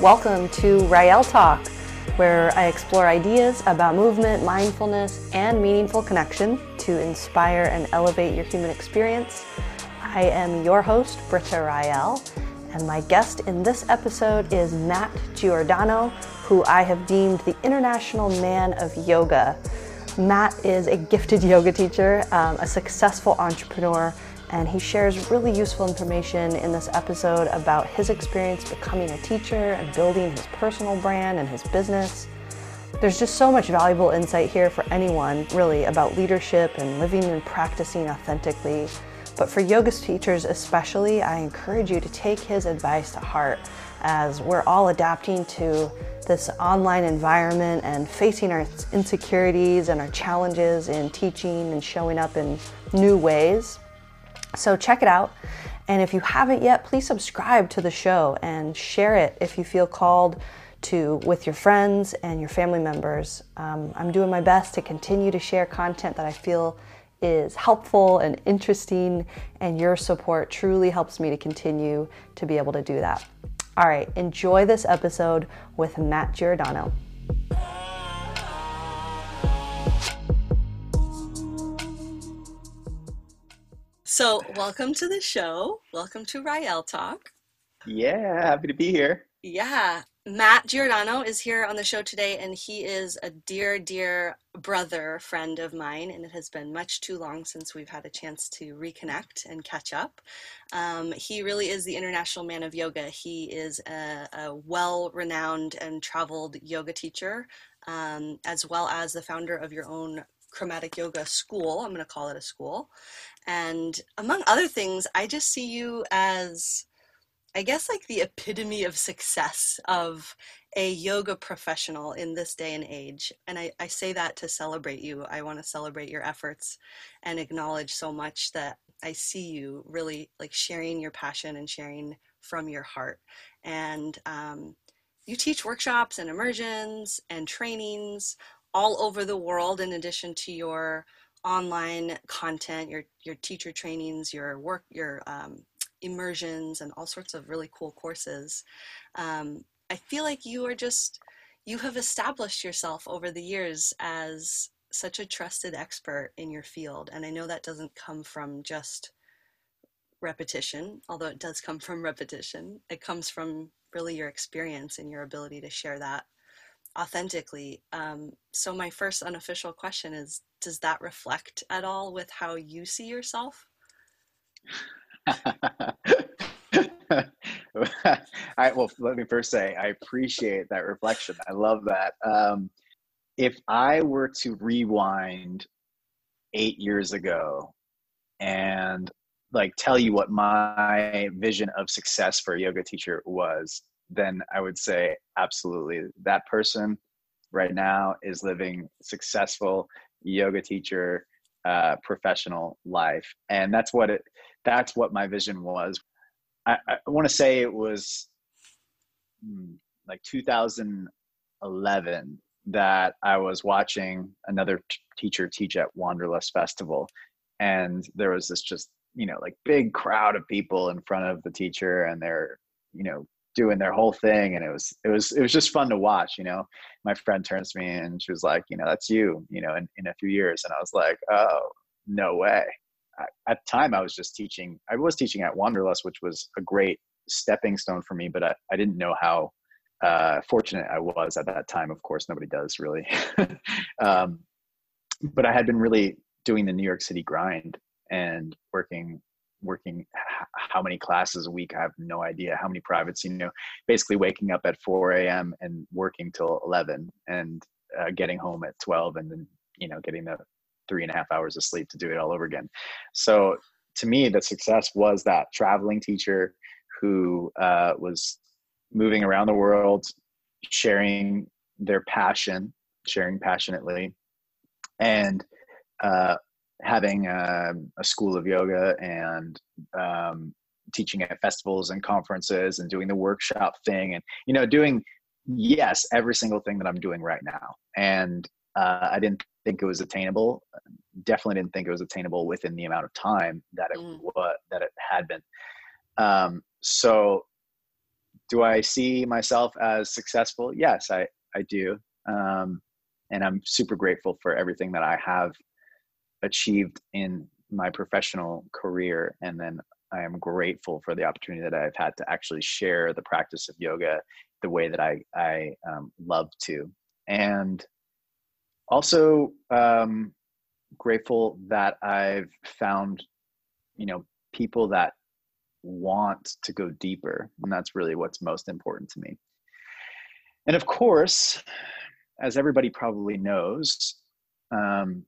Welcome to Rael Talk, where I explore ideas about movement, mindfulness, and meaningful connection to inspire and elevate your human experience. I am your host, Britta Rael, and my guest in this episode is Matt Giordano, who I have deemed the International Man of Yoga. Matt is a gifted yoga teacher, um, a successful entrepreneur, and he shares really useful information in this episode about his experience becoming a teacher and building his personal brand and his business. There's just so much valuable insight here for anyone, really, about leadership and living and practicing authentically. But for yoga teachers especially, I encourage you to take his advice to heart as we're all adapting to this online environment and facing our insecurities and our challenges in teaching and showing up in new ways. So check it out. And if you haven't yet, please subscribe to the show and share it if you feel called to with your friends and your family members. Um, I'm doing my best to continue to share content that I feel is helpful and interesting, and your support truly helps me to continue to be able to do that. All right, enjoy this episode with Matt Giordano. So, welcome to the show. Welcome to Rael Talk. Yeah, happy to be here. Yeah, Matt Giordano is here on the show today, and he is a dear, dear brother friend of mine. And it has been much too long since we've had a chance to reconnect and catch up. Um, he really is the international man of yoga. He is a, a well renowned and traveled yoga teacher, um, as well as the founder of your own chromatic yoga school. I'm going to call it a school. And among other things, I just see you as, I guess, like the epitome of success of a yoga professional in this day and age. And I, I say that to celebrate you. I want to celebrate your efforts and acknowledge so much that I see you really like sharing your passion and sharing from your heart. And um, you teach workshops and immersions and trainings all over the world in addition to your online content, your your teacher trainings, your work, your um, immersions, and all sorts of really cool courses. Um, I feel like you are just you have established yourself over the years as such a trusted expert in your field, and I know that doesn't come from just repetition, although it does come from repetition. It comes from really your experience and your ability to share that authentically. Um, so my first unofficial question is, does that reflect at all with how you see yourself? I, well, let me first say I appreciate that reflection. I love that. Um, if I were to rewind eight years ago and like tell you what my vision of success for a yoga teacher was, then I would say absolutely that person right now is living successful yoga teacher uh, professional life. And that's what it that's what my vision was. I, I want to say it was hmm, like 2011 that i was watching another t- teacher teach at wanderlust festival. And there was this just you know like big crowd of people in front of the teacher and they're you know doing their whole thing and it was it was it was just fun to watch you know? My friend turns to me and she was like you know that's you you know in, in a few years and i was like oh no way. At the time i was just teaching i was teaching at wanderlust which was a great stepping stone for me but i, I didn't know how uh, fortunate i was at that time. Of course nobody does really. Um, but i had been really doing the new york city grind and working working how many classes a week i have no idea how many privates you know basically waking up at 4 a.m and working till 11 and uh, getting home at 12 and then you know getting the three and a half hours of sleep to do it all over again. So to me the success was that traveling teacher who uh, was moving around the world sharing their passion sharing passionately and uh, having a, a, school of yoga and um, teaching at festivals and conferences and doing the workshop thing and you know doing yes every single thing that i'm doing right now and uh, i didn't think it was attainable definitely didn't think it was attainable within the amount of time that it mm. was that it had been um, so do I see myself as successful? Yes, I, I do. Um, and I'm super grateful for everything that I have achieved in my professional career. And then I am grateful for the opportunity that I've had to actually share the practice of yoga the way that I, I um, love to. And also um, grateful that I've found, you know, people that want to go deeper. And that's really what's most important to me. And of course, as everybody probably knows, um,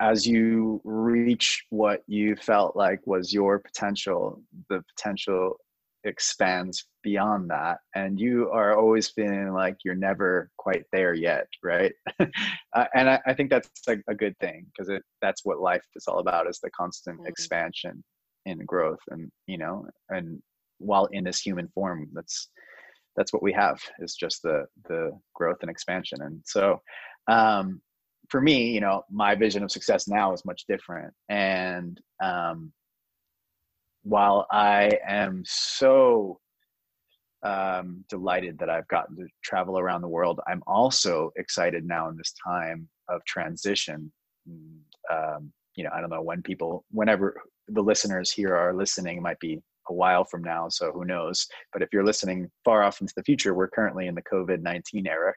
as you reach what you felt like was your potential, the potential expands beyond that. And you are always feeling like you're never quite there yet, right? uh, and I, I, think that's a, a good thing because that's what life is all about is the constant mm-hmm. expansion and growth. And, you know, and while in this human form, that's, that's what we have is just the, the growth and expansion. And so, um, for me, you know, my vision of success now is much different. And um, while I am so um, delighted that I've gotten to travel around the world, I'm also excited now in this time of transition. Um, you know, I don't know when people, whenever the listeners here are listening, might be a while from now, so who knows? But if you're listening far off into the future, we're currently in the COVID 19 era.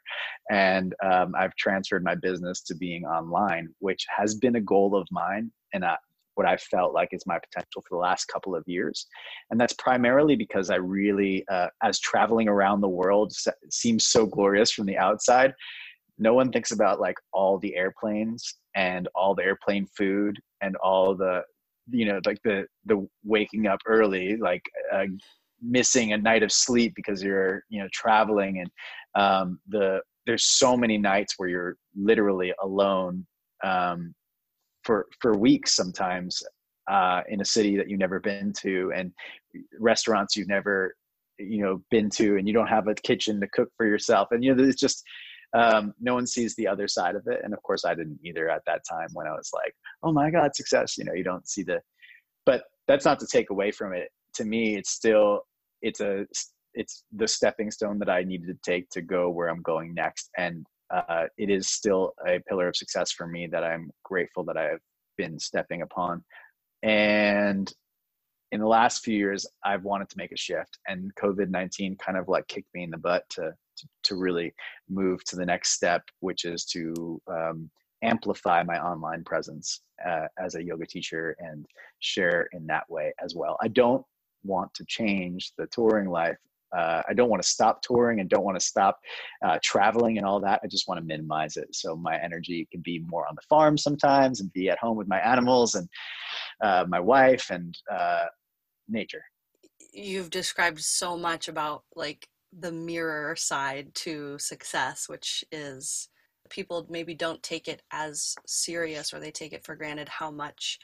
And um, I've transferred my business to being online, which has been a goal of mine. And I, what I felt like is my potential for the last couple of years. And that's primarily because I really, uh, as traveling around the world seems so glorious from the outside, no one thinks about like all the airplanes and all the airplane food and all the you know like the the waking up early like uh, missing a night of sleep because you're you know traveling and um, the there's so many nights where you're literally alone um, for for weeks sometimes uh, in a city that you've never been to and restaurants you've never you know been to and you don't have a kitchen to cook for yourself. And you know it's just um, no one sees the other side of it and of course i didn't either at that time when i was like oh my god success you know you don't see the but that's not to take away from it. To me it's still it's a it's the stepping stone that i needed to take to go where i'm going next and uh, it is still a pillar of success for me that i'm grateful that i've been stepping upon. And in the last few years i've wanted to make a shift and covid-19 kind of like kicked me in the butt to to, really move to the next step, which is to um, amplify my online presence uh, as a yoga teacher and share in that way as well. I don't want to change the touring life. Uh, I don't want to stop touring and don't want to stop uh, traveling and all that. I just want to minimize it. So my energy can be more on the farm sometimes and be at home with my animals and uh, my wife and uh, nature. You've described so much about like the mirror side to success, which is people maybe don't take it as serious or they take it for granted how much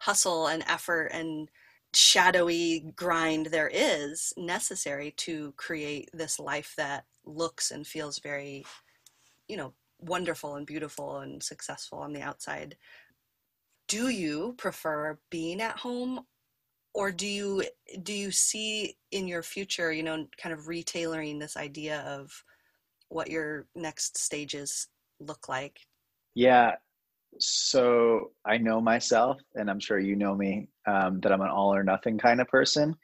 hustle and effort and shadowy grind there is necessary to create this life that looks and feels very, you know, wonderful and beautiful and successful on the outside. Do you prefer being at home or do you do you see in your future you know kind of retailoring this idea of what your next stages look like? Yeah. So i know myself and i'm sure you know me um, that i'm an all or nothing kind of person.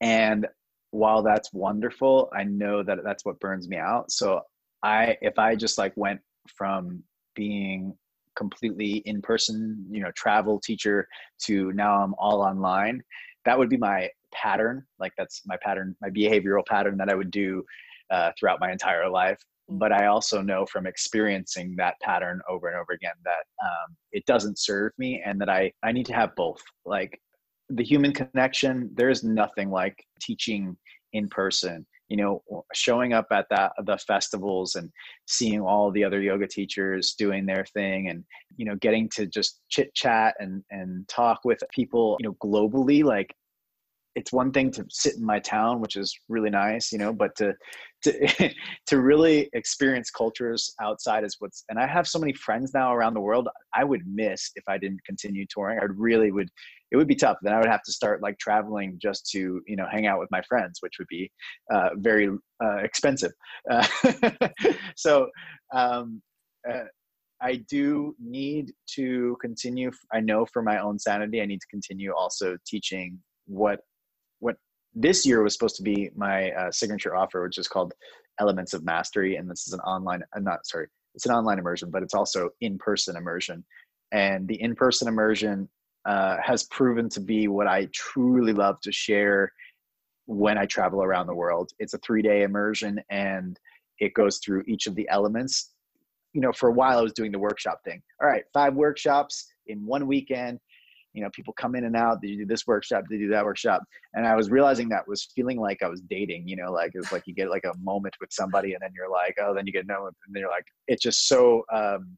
And while that's wonderful i know that that's what burns me out. So i if i just like went from being completely in person, you know, travel teacher to now I'm all online, that would be my pattern. Like that's my pattern, my behavioral pattern that I would do uh, throughout my entire life. Mm. But I also know from experiencing that pattern over and over again that um, it doesn't serve me and that I, I need to have both. Like the human connection, there's nothing like teaching in person you know showing up at that the festivals and seeing all the other yoga teachers doing their thing and you know getting to just chit chat and and talk with people you know globally like it's one thing to sit in my town which is really nice you know but to to to really experience cultures outside is what's and i have so many friends now around the world i would miss if i didn't continue touring. I really would it would be tough. Then I would have to start like traveling just to you know hang out with my friends, which would be uh, very uh, expensive. Uh, so um, uh, I do need to continue. I know for my own sanity, I need to continue also teaching what what this year was supposed to be my uh, signature offer, which is called Elements of Mastery, and this is an online. I'm uh, not sorry, it's an online immersion, but it's also in-person immersion. And the in-person immersion uh, has proven to be what I truly love to share when I travel around the world. It's a three-day immersion, and it goes through each of the elements. You know, for a while I was doing the workshop thing. All right, five workshops in one weekend you know people come in and out they do this workshop they do that workshop and i was realizing that was feeling like i was dating you know like it was like you get like a moment with somebody and then you're like oh then you get no and then you're like it's just so um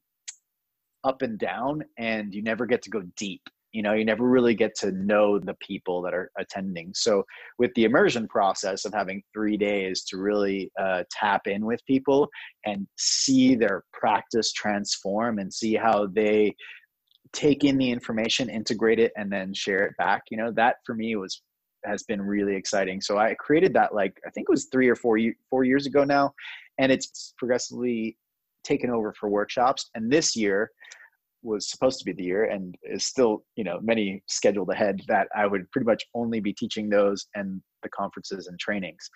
up and down and you never get to go deep you know you never really get to know the people that are attending so with the immersion process of having three days to really uh, tap in with people and see their practice transform and see how they take in the information, integrate it, and then share it back. You know, that for me was has been really exciting. So I created that like I think it was three or four four years ago now, and it's progressively taken over for workshops. And this year was supposed to be the year, and is still you know many scheduled ahead that I would pretty much only be teaching those and the conferences and trainings.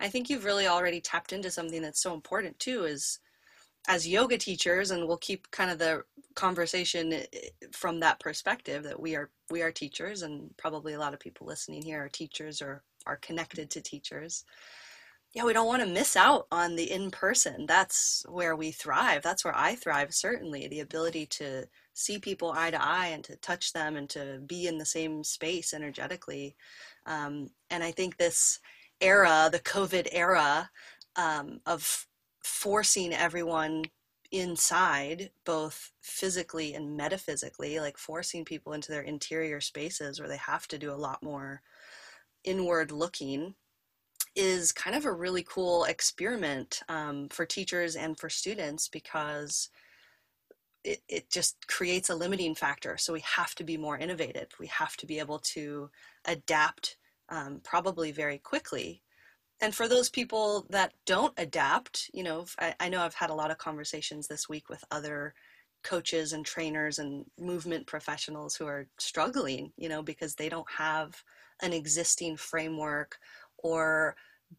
I think you've really already tapped into something that's so important too. Is as yoga teachers and we'll keep kind of the conversation eh, from that perspective that we are we are teachers and probably a lot of people listening here are teachers or are connected to teachers yeah we don't want to miss out on the in person. That's where we thrive. That's where i thrive certainly the ability to see people eye to eye and to touch them and to be in the same space energetically. Um, and i think this era the covid era um, of forcing everyone inside both physically and metaphysically like forcing people into their interior spaces where they have to do a lot more inward looking is kind of a really cool experiment um, for teachers and for students because it, it just creates a limiting factor. So we have to be more innovative. We have to be able to adapt um, probably very quickly. And for those people that don't adapt, you know, I, I, know I've had a lot of conversations this week with other coaches and trainers and movement professionals who are struggling, you know, because they don't have an existing framework or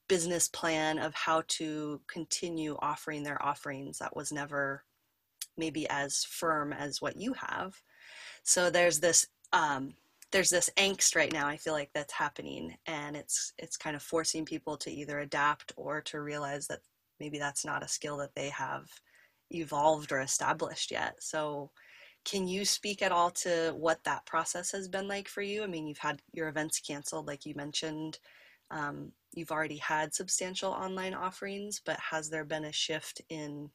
business plan of how to continue offering their offerings that was never maybe as firm as what you have. So there's this um, there's this angst right now i feel like that's happening and it's it's kind of forcing people to either adapt or to realize that maybe that's not a skill that they have evolved or established yet so can you speak at all to what that process has been like for you i mean you've had your events canceled like you mentioned um, you've already had substantial online offerings but has there been a shift in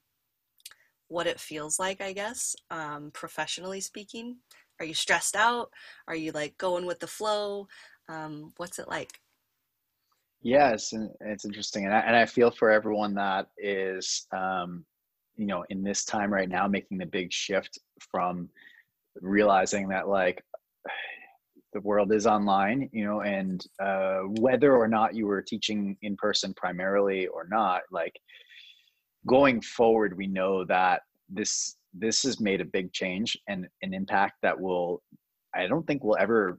what it feels like i guess um, professionally speaking are you stressed out? Are you like going with the flow? Um, what's it like? Yes, and it's interesting, and I, and I feel for everyone that is, um, you know, in this time right now, making the big shift from realizing that like the world is online, you know, and uh, whether or not you were teaching in person primarily or not, like going forward, we know that this this has made a big change and an impact that will i don't think will ever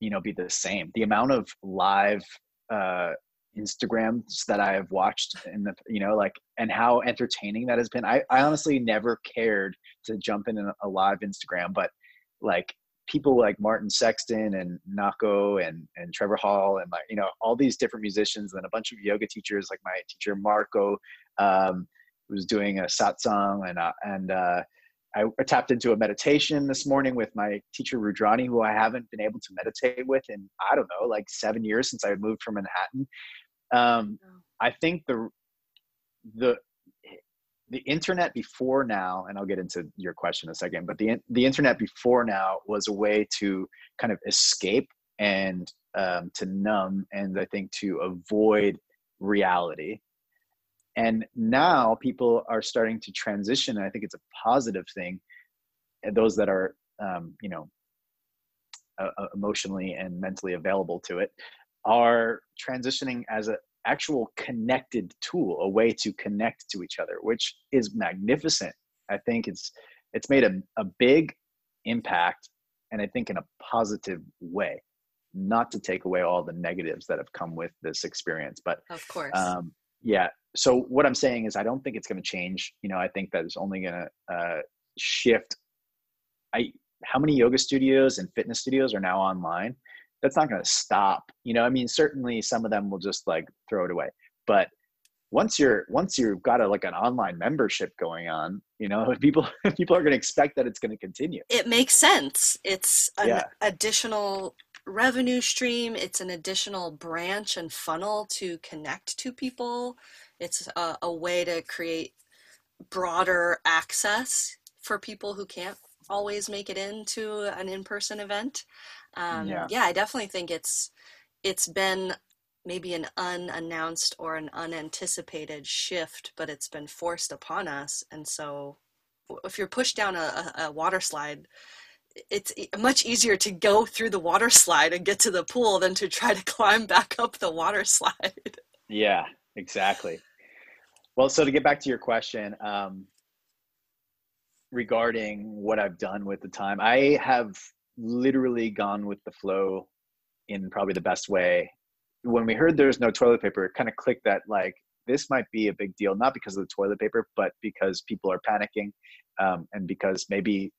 you know be the same. The amount of live uh instagrams that i have watched in the you know like and how entertaining that has been i, I honestly never cared to jump in a live instagram but like people like martin sexton and Nahko and and trevor hall and like you know all these different musicians and a bunch of yoga teachers like my teacher marco um, was doing a satsang and uh, and uh, I tapped into a meditation this morning with my teacher Rudrani, who I haven't been able to meditate with in I don't know like seven years since I moved from Manhattan. Um, oh. I think the the the internet before now, and I'll get into your question in a second, but the the internet before now was a way to kind of escape and um, to numb, and I think to avoid reality. And now people are starting to transition and i think it's a positive thing and those that are um, you know uh, uh, emotionally and mentally available to it are transitioning as an actual connected tool a way to connect to each other which is magnificent. I think it's it's made a, a big impact and i think in a positive way. Not to take away all the negatives that have come with this experience but of course. um, yeah. So what i'm saying is i don't think it's going to change. You know i think that it's only going to uh, shift. I how many yoga studios and fitness studios are now online that's not going to stop you know i mean certainly some of them will just like throw it away. But once you're once you've got a like an online membership going on you know people people are going to expect that it's going to continue. It makes sense. It's an yeah. additional revenue stream. It's an additional branch and funnel to connect to people. It's a, a way to create broader access for people who can't always make it into an in-person event. Um, yeah. yeah, I definitely think it's it's been maybe an unannounced or an unanticipated shift, but it's been forced upon us. And so, if you're pushed down a, a water slide, it's much easier to go through the water slide and get to the pool than to try to climb back up the water slide. Yeah, exactly. Well, so to get back to your question, um, regarding what I've done with the time. I have literally gone with the flow in probably the best way. When we heard there's no toilet paper, it kind of clicked that like this might be a big deal, not because of the toilet paper, but because people are panicking um, and because maybe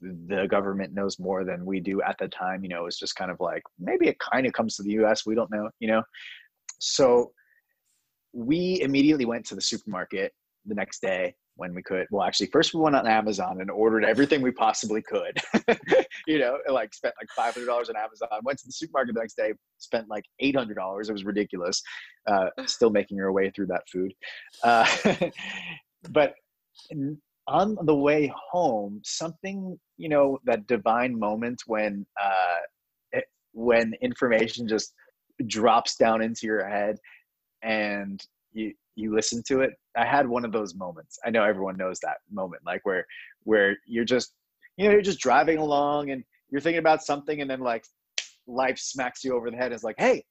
the government knows more than we do at the time. You know, it's just kind of like maybe it kind of comes to the US, we don't know, you know. So we immediately went to the supermarket the next day when we could. Well, actually, first we went on Amazon and ordered everything we possibly could. you know, like spent like five hundred dollars on Amazon. Went to the supermarket the next day, spent like eight hundred dollars. It was ridiculous. Uh, still making our way through that food, uh, but on the way home, something you know that divine moment when uh, it, when information just drops down into your head and you you listen to it i had one of those moments. I know everyone knows that moment like where where you're just you know you're just driving along and you're thinking about something and then like life smacks you over the head. It's like hey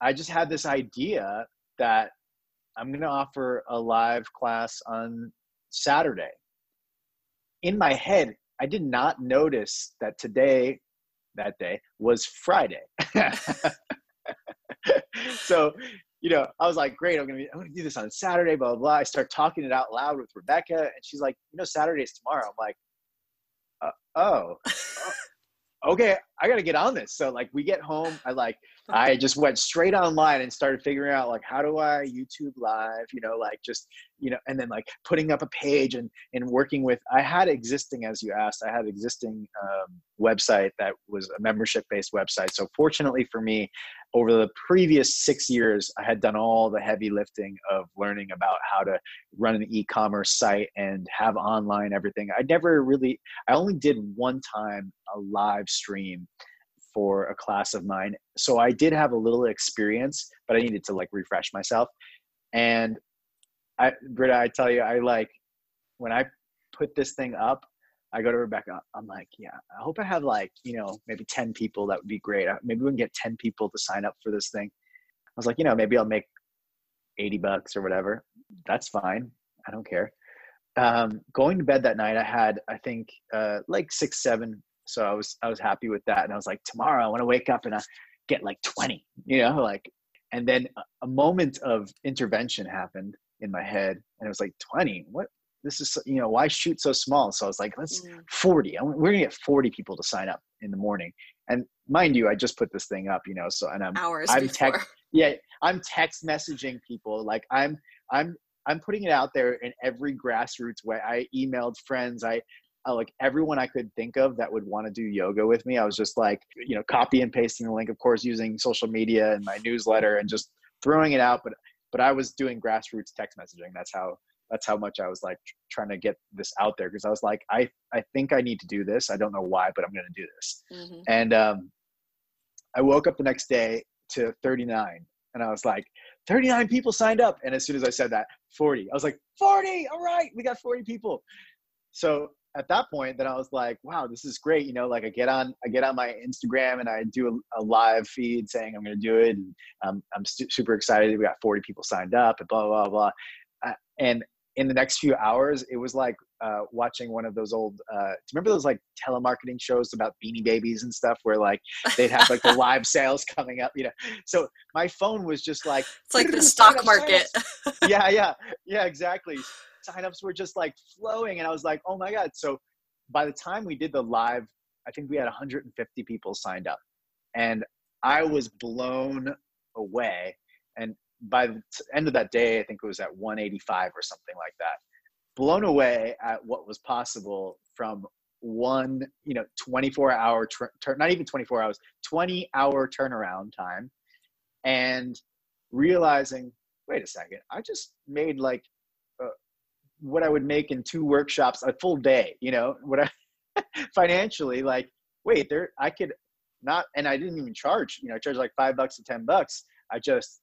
i just had this idea that i'm going to offer a live class on saturday. In my head i did not notice that today that day was friday. So you know, I was like, great, I'm gonna be, I'm gonna do this on Saturday, blah, blah, blah. I start talking it out loud with Rebecca, and she's like, you know, Saturday's tomorrow. I'm like, uh, oh, okay, I gotta get on this. So like, we get home, I like, I just went straight online and started figuring out like, how do I YouTube live? You know, like just, you know, and then like putting up a page and and working with. I had existing, as you asked, I had existing um, website that was a membership based website. So fortunately for me, over the previous six years, I had done all the heavy lifting of learning about how to run an e-commerce site and have online everything. I never really, I only did one time a live stream for a class of mine. So I did have a little experience, but I needed to like refresh myself. And I, Britta, I tell you, I like when I put this thing up, I go to Rebecca. I'm like, yeah, I hope I have like, you know, maybe 10 people. That would be great. Maybe we can get 10 people to sign up for this thing. I was like, you know, maybe I'll make 80 bucks or whatever. That's fine. I don't care. Um, going to bed that night, I had, I think, uh, like six, seven. So I was, I was happy with that. And I was like, tomorrow I want to wake up and I get like 20, you know, like, and then a moment of intervention happened in my head and it was like 20 what? This is you know why shoot so small? So i was like let's mm. 40 we're gonna get 40 people to sign up in the morning. And mind you i just put this thing up you know so and i'm hours i'm text yeah i'm text messaging people like i'm i'm i'm putting it out there in every grassroots way. I emailed friends i I, like everyone I could think of that would want to do yoga with me. I was just like, you know, copy and pasting the link, of course, using social media and my newsletter and just throwing it out. But but I was doing grassroots text messaging. That's how that's how much I was like trying to get this out there because I was like, I I think I need to do this. I don't know why, but I'm going to do this. Mm-hmm. And um, I woke up the next day to 39, and I was like, 39 people signed up. And as soon as I said that, 40, I was like, 40, all right, we got 40 people. So at that point, then I was like, wow, this is great. You know, like I get on, I get on my Instagram and I do a, a live feed saying I'm going to do it. And um, I'm super excited. We got 40 people signed up and blah, blah, blah. Uh, and in the next few hours, it was like uh, watching one of those old, uh, do you remember those like telemarketing shows about beanie babies and stuff where like they'd have like the live sales coming up, you know? So my phone was just like, it's like the stock market. yeah, yeah, yeah, exactly signups were just like flowing and i was like oh my god. So by the time we did the live i think we had 150 people signed up and i was blown away. And by the end of that day i think it was at 185 or something like that. Blown away at what was possible from one you know 24 hour turn not even 24 hours 20 hour turnaround time and realizing wait a second i just made like what I would make in two workshops a full day, you know, what I financially like, wait, there, I could not, and I didn't even charge, you know, I charged like five bucks to 10 bucks. I just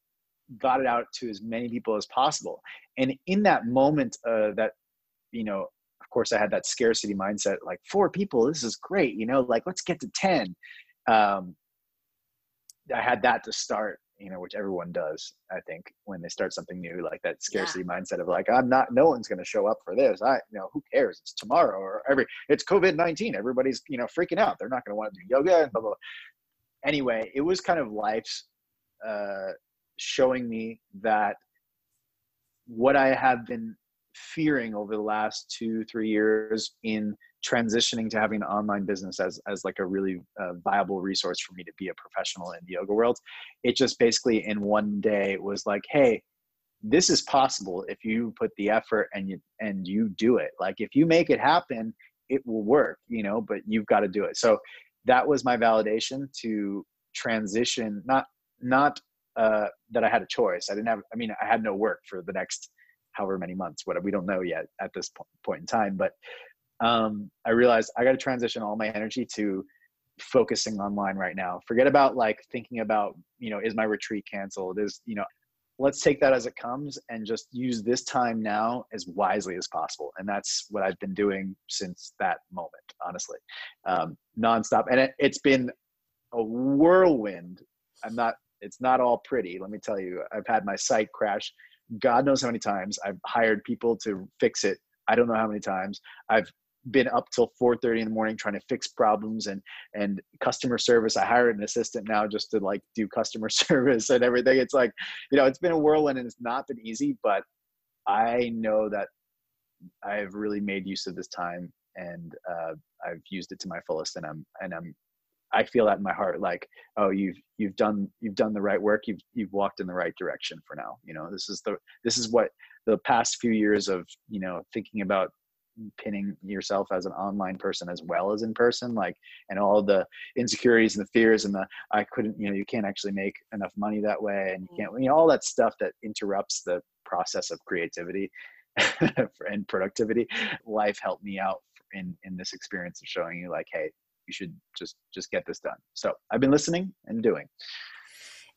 got it out to as many people as possible. And in that moment, uh, that, you know, of course I had that scarcity mindset, like four people, this is great, you know, like let's get to 10. Um, I had that to start you know, which everyone does, I think, when they start something new, like that scarcity yeah. mindset of like, I'm not, no one's going to show up for this. I, you know, who cares? It's tomorrow or every, it's COVID 19. Everybody's, you know, freaking out. They're not going to want to do yoga and blah, blah, blah. Anyway, it was kind of life's uh, showing me that what I have been fearing over the last two, three years in transitioning to having an online business as as like a really uh, viable resource for me to be a professional in the yoga world it just basically in one day was like hey this is possible if you put the effort and you and you do it. Like if you make it happen it will work you know but you've got to do it. So that was my validation to transition not not uh, that i had a choice. I didn't have i mean i had no work for the next however many months what we don't know yet at this point in time but um, I realized I got to transition all my energy to focusing online right now. Forget about like thinking about, you know, is my retreat canceled? Is, you know, let's take that as it comes and just use this time now as wisely as possible. And that's what I've been doing since that moment, honestly, um, nonstop. And it, it's been a whirlwind. I'm not, it's not all pretty. Let me tell you, I've had my site crash. God knows how many times I've hired people to fix it. I don't know how many times I've been up till 4:30 in the morning trying to fix problems and and customer service. I hired an assistant now just to like do customer service and everything. It's like, you know, it's been a whirlwind and it's not been easy, but I know that I've really made use of this time and uh, I've used it to my fullest and I'm and I'm I feel that in my heart like oh you've you've done you've done the right work you've you've walked in the right direction for now you know this is the this is what the past few years of you know thinking about pinning yourself as an online person as well as in person like and all the insecurities and the fears and the i couldn't you know you can't actually make enough money that way and you can't mm-hmm. you know all that stuff that interrupts the process of creativity and productivity. Life helped me out in in this experience of showing you like hey you should just just get this done. So i've been listening and doing.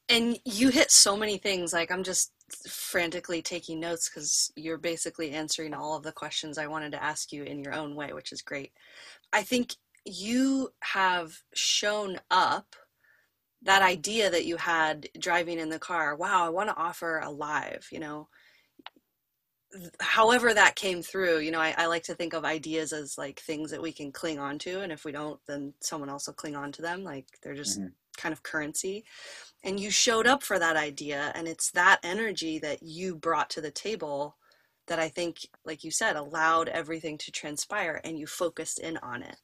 And you hit so many things like i'm just frantically taking notes because you're basically answering all of the questions i wanted to ask you in your own way which is great. I think you have shown up that idea that you had driving in the car wow i want to offer a live you know? However that came through you know I, I, like to think of ideas as like things that we can cling on to and if we don't then someone else will cling on to them like they're just mm-hmm. kind of currency and you showed up for that idea and it's that energy that you brought to the table that i think like you said allowed everything to transpire and you focused in on it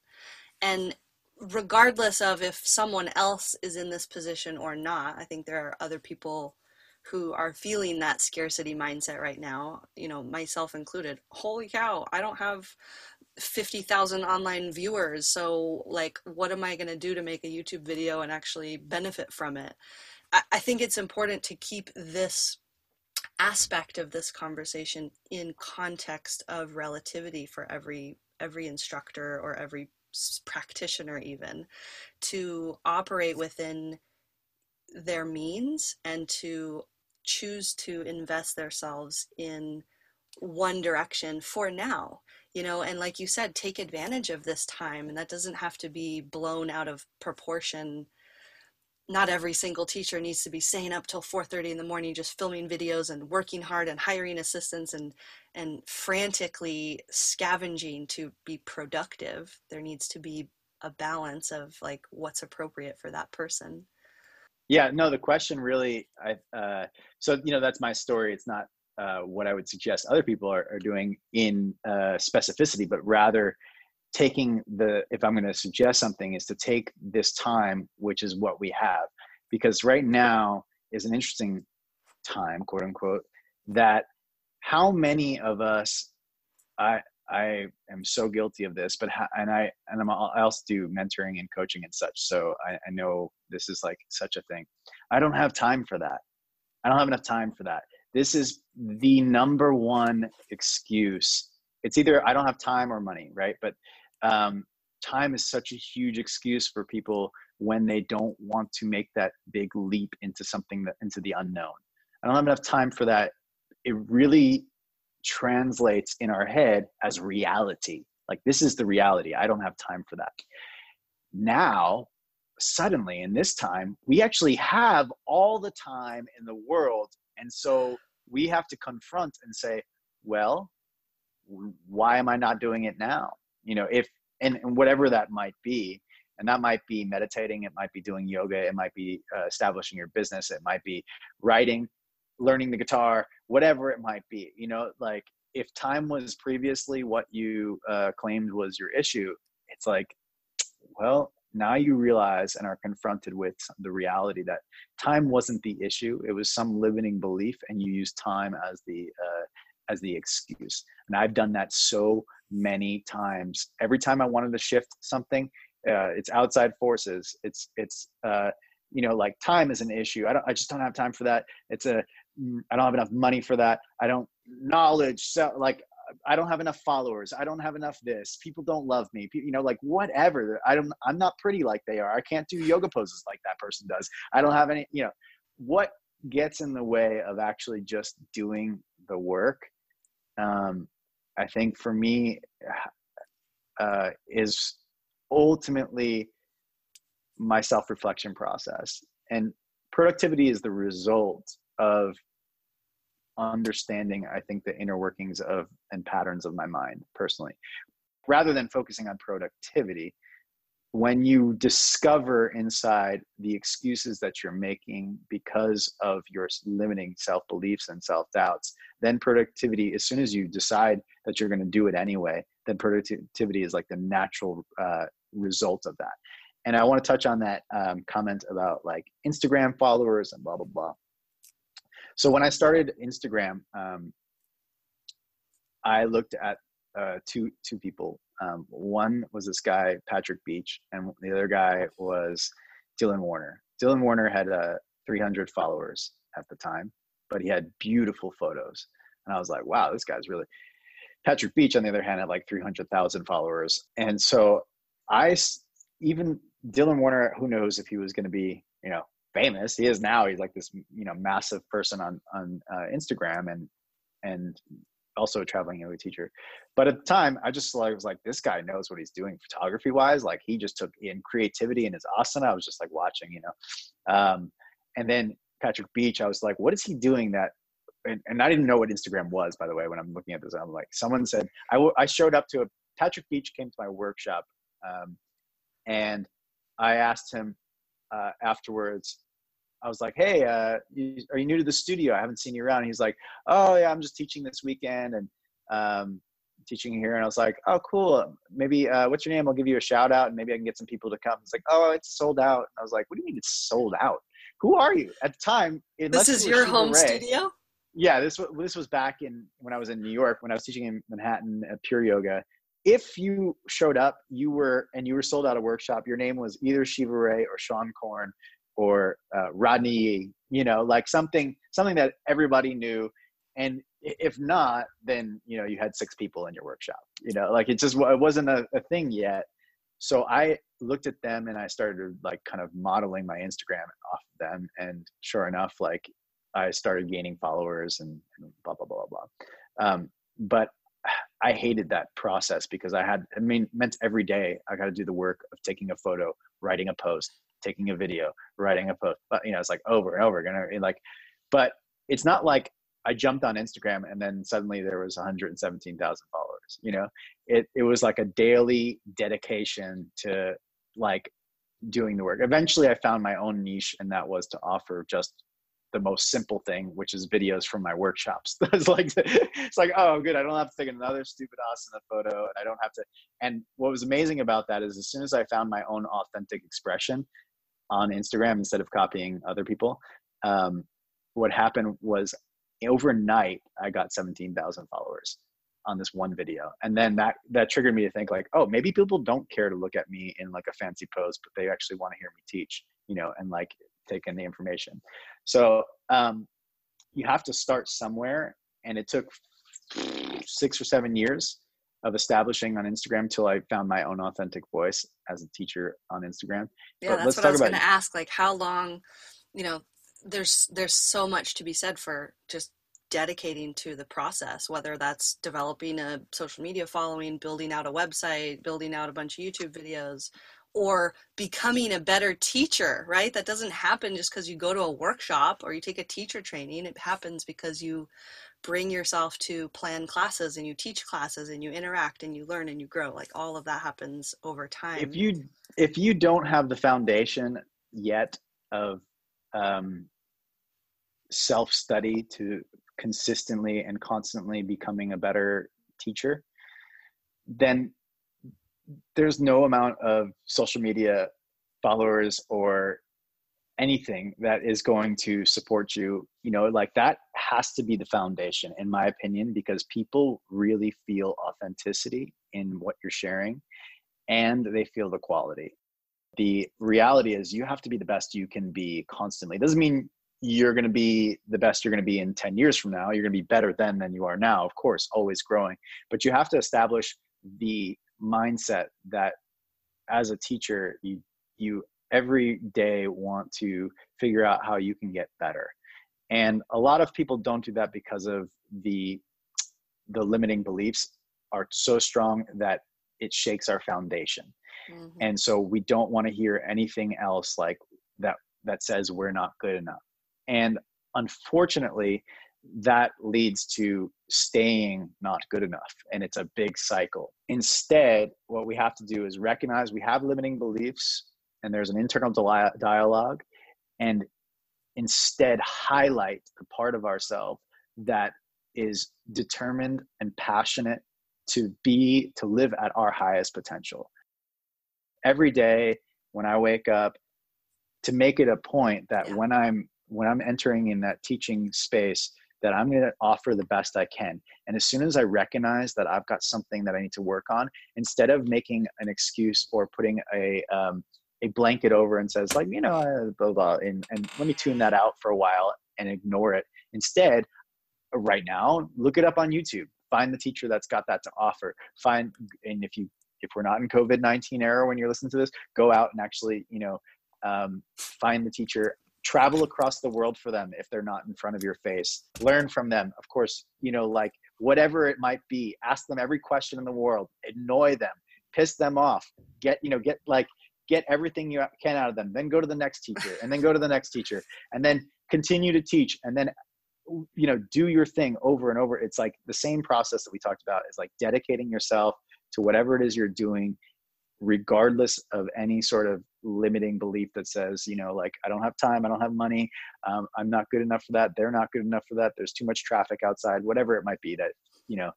and regardless of if someone else is in this position or not i think there are other people who are feeling that scarcity mindset right now you know myself included holy cow i don't have 50,000 online viewers. So, like, what am I going to do to make a YouTube video and actually benefit from it? I, think it's important to keep this aspect of this conversation in context of relativity for every every instructor or every practitioner even to operate within their means and to choose to invest themselves in one direction for now you know? And like you said take advantage of this time and that doesn't have to be blown out of proportion not every single teacher needs to be staying up till 4.30 in the morning just filming videos and working hard and hiring assistants and and frantically scavenging to be productive. There needs to be a balance of like what's appropriate for that person. Yeah no the question really i uh, so you know that's my story. It's not uh, what i would suggest other people are, are doing in uh, specificity but rather taking the if i'm going to suggest something is to take this time which is what we have. Because right now is an interesting time quote unquote that how many of us i i am so guilty of this but how, and i and I'm, i also do mentoring and coaching and such so I, I know this is like such a thing. I don't have time for that. I don't have enough time for that. This is the number one excuse. It's either i don't have time or money right? But um, time is such a huge excuse for people when they don't want to make that big leap into something that into the unknown. I don't have enough time for that. It really translates in our head as reality. Like this is the reality. I don't have time for that. Now suddenly in this time we actually have all the time in the world. And so we have to confront and say well why am i not doing it now you know if and, and whatever that might be and that might be meditating it might be doing yoga it might be uh, establishing your business it might be writing learning the guitar whatever it might be you know like if time was previously what you uh, claimed was your issue it's like well now you realize and are confronted with the reality that time wasn't the issue it was some limiting belief and you use time as the uh, as the excuse. And i've done that so many times. Every time I wanted to shift something, uh, it's outside forces. It's it's uh, you know like time is an issue. I don't. I just don't have time for that. It's a. Mm, don't have enough money for that. I don't knowledge. So like I don't have enough followers. I don't have enough this. People don't love me. People, You know, like whatever. I don't. I'm not pretty like they are. I can't do yoga poses like that person does. I don't have any. You know, what gets in the way of actually just doing the work um, I think for me uh, is ultimately my self reflection process. And productivity is the result of understanding, I think, the inner workings of and patterns of my mind personally. Rather than focusing on productivity, when you discover inside the excuses that you're making because of your limiting self beliefs and self doubts, then productivity, as soon as you decide that you're going to do it anyway, then productivity is like the natural uh, result of that. And I want to touch on that um, comment about like Instagram followers and blah, blah, blah. So when I started Instagram, um, I looked at uh, two two people um, one was this guy Patrick Beach, and the other guy was Dylan Werner. Dylan Werner had uh, 300 followers at the time, but he had beautiful photos, and I was like, wow, this guy's really. Patrick Beach, on the other hand, had like 300,000 followers, and so I even Dylan Werner, who knows if he was going to be, you know, famous. He is now. He's like this, you know, massive person on on uh, Instagram and and also a traveling yoga teacher. But at the time, I just like was like, this guy knows what he's doing photography wise. Like he just took in creativity in his asana. I was just like watching, you know. Um, and then Patrick Beach, I was like, what is he doing that? And, and I didn't know what Instagram was, by the way, when I'm looking at this. I'm like, someone said, I, w- I showed up to a, Patrick Beach came to my workshop. Um, and I asked him uh, afterwards, I was like, "Hey, uh, you, are you new to the studio? I haven't seen you around." And he's like, "Oh yeah, I'm just teaching this weekend and um, teaching here." And I was like, "Oh, cool. Maybe uh, what's your name? I'll give you a shout out, and maybe I can get some people to come." He's like, "Oh, it's sold out." And I was like, "What do you mean it's sold out? Who are you?" At the time, this is your home Ray, studio. Yeah, this was this was back in when I was in New York when I was teaching in Manhattan at Pure Yoga. If you showed up, you were and you were sold out a workshop. Your name was either Shiva Rea or Seane Corn or uh, Rodney, you know, like something something that everybody knew. And if not, then you know you had six people in your workshop. You know, like it just it wasn't a, a thing yet. So I looked at them and I started like kind of modeling my Instagram off of them. And sure enough, like I started gaining followers and, and blah blah blah blah. Um, but I hated that process because I had, I mean, meant every day I got to do the work of taking a photo, writing a post, taking a video, writing a post. But, you know, it's like over and over again. Like, but it's not like I jumped on Instagram and then suddenly there was 117,000 followers. You know, it it was like a daily dedication to like doing the work. Eventually, I found my own niche, and that was to offer just the most simple thing, which is videos from my workshops. it's like it's like oh, good. I don't have to take another stupid asana photo, and I don't have to. And what was amazing about that is, as soon as I found my own authentic expression on Instagram instead of copying other people, um, what happened was overnight I got 17,000 followers on this one video. And then that that triggered me to think like oh maybe people don't care to look at me in like a fancy pose but they actually want to hear me teach you know and like take in the information. So um, you have to start somewhere and it took six or seven years of establishing on instagram till i found my own authentic voice as a teacher on instagram. Yeah but that's what i was going to ask like how long you know there's there's so much to be said for just dedicating to the process whether that's developing a social media following building out a website building out a bunch of youtube videos or becoming a better teacher right? That doesn't happen just because you go to a workshop or you take a teacher training. It happens because you bring yourself to plan classes and you teach classes and you interact and you learn and you grow. Like all of that happens over time. if you if you don't have the foundation yet of um, self study to consistently and constantly becoming a better teacher, then there's no amount of social media followers or anything that is going to support you you know like that has to be the foundation in my opinion because people really feel authenticity in what you're sharing and they feel the quality. The reality is you have to be the best you can be constantly. It doesn't mean you're going to be the best you're going to be in 10 years from now. You're going to be better then than you are now of course always growing. But you have to establish the mindset that as a teacher you you every day want to figure out how you can get better. And a lot of people don't do that because of the the limiting beliefs are so strong that it shakes our foundation. Mm-hmm. and so we don't want to hear anything else like that that says we're not good enough. And unfortunately, that leads to staying not good enough. And it's a big cycle. Instead, what we have to do is recognize we have limiting beliefs and there's an internal dialogue. And instead, highlight the part of ourselves that is determined and passionate to be, to live at our highest potential. Every day when I wake up, to make it a point that when I'm when I'm entering in that teaching space that I'm going to offer the best I can. And as soon as I recognize that I've got something that I need to work on, instead of making an excuse or putting a um, a blanket over and says like, you know, uh, blah blah, and, and let me tune that out for a while and ignore it. Instead, right now, look it up on YouTube. Find the teacher that's got that to offer. Find and if you if we're not in COVID nineteen era when you're listening to this, go out and actually you know um, find the teacher travel across the world for them if they're not in front of your face. Learn from them. Of course you know like whatever it might be ask them every question in the world. Annoy them. Piss them off. Get you know get like get everything you can out of them. Then go to the next teacher and then go to the next teacher and then continue to teach and then you know do your thing over and over. It's like the same process that we talked about. Is like dedicating yourself to whatever it is you're doing regardless of any sort of limiting belief that says you know like i don't have time i don't have money um, i'm not good enough for that they're not good enough for that there's too much traffic outside whatever it might be that you know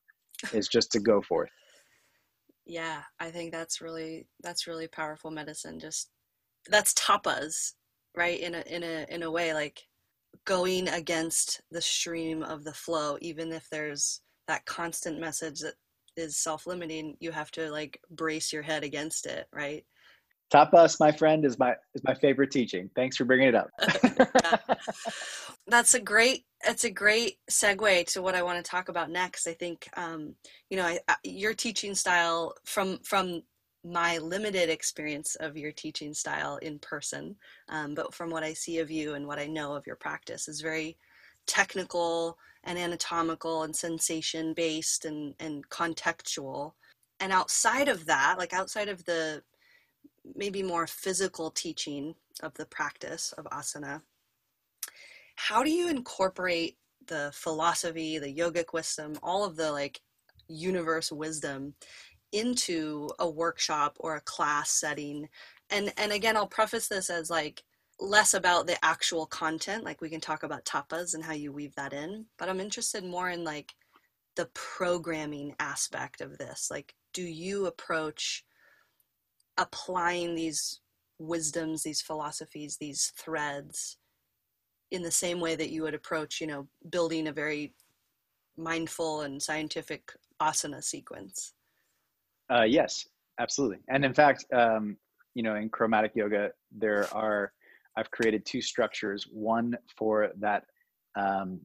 is just to go forth. Yeah i think that's really that's really powerful medicine just that's tapas right in a in a in a way like going against the stream of the flow even if there's that constant message that is self-limiting you have to like brace your head against it right tapas my friend is my is my favorite teaching. Thanks for bringing it up. That's a great it's a great segue to what i want to talk about next. I think um, you know I, I, your teaching style from from my limited experience of your teaching style in person um, but from what i see of you and what i know of your practice is very technical and anatomical and sensation based and, and contextual. And outside of that, like outside of the maybe more physical teaching of the practice of asana, how do you incorporate the philosophy, the yogic wisdom, all of the like universe wisdom into a workshop or a class setting? And and again, I'll preface this as like less about the actual content, like we can talk about tapas and how you weave that in, but I'm interested more in like the programming aspect of this. Like, do you approach applying these wisdoms, these philosophies, these threads in the same way that you would approach, you know, building a very mindful and scientific asana sequence? Uh, yes, absolutely. And in fact, um, you know, in chromatic yoga, there are I've created two structures. One for that, um,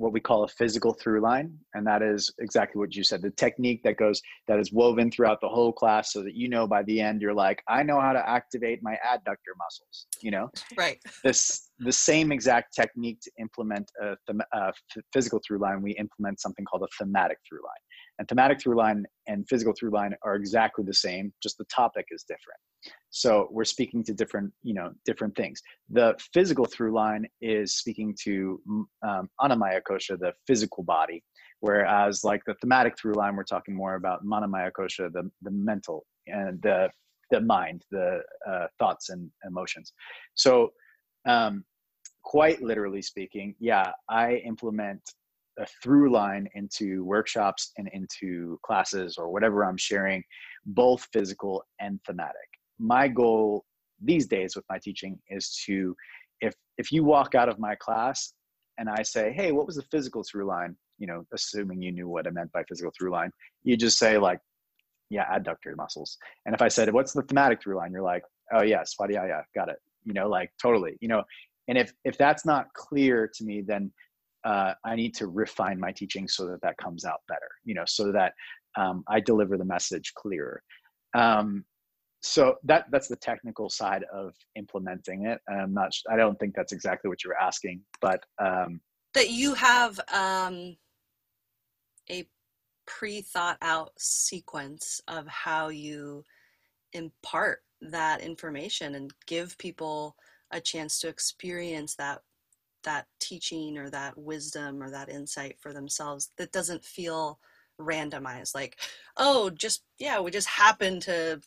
what we call a physical through line, and that is exactly what you said. The technique that goes that is woven throughout the whole class, so that you know by the end you're like, I know how to activate my adductor muscles. You know, right? This the same exact technique to implement a, a physical through line. We implement something called a thematic through line, and thematic through line and physical through line are exactly the same, just the topic is different. So we're speaking to different, you know, different things. The physical through line is speaking to um, Annamaya Kosha, the physical body, whereas like the thematic through line, we're talking more about Manomaya Kosha, the, the mental and the, the mind, the uh, thoughts and emotions. So um, quite literally speaking, yeah, I implement a through line into workshops and into classes or whatever I'm sharing, both physical and thematic my goal these days with my teaching is to if if you walk out of my class and I say, "Hey, what was the physical through line?" You know, assuming you knew what I meant by physical through line, you just say like, "Yeah, adductor muscles." And if I said, "What's the thematic through line?" You're like, "Oh yeah, svadhyaya, got it." You know, like totally. You know, and if if that's not clear to me, then uh, I need to refine my teaching so that that comes out better. You know, so that um, I deliver the message clearer. Um, so that that's the technical side of implementing it i'm not i don't think that's exactly what you were asking but um that you have um a pre-thought out sequence of how you impart that information and give people a chance to experience that that teaching or that wisdom or that insight for themselves that doesn't feel randomized like oh just yeah we just happened to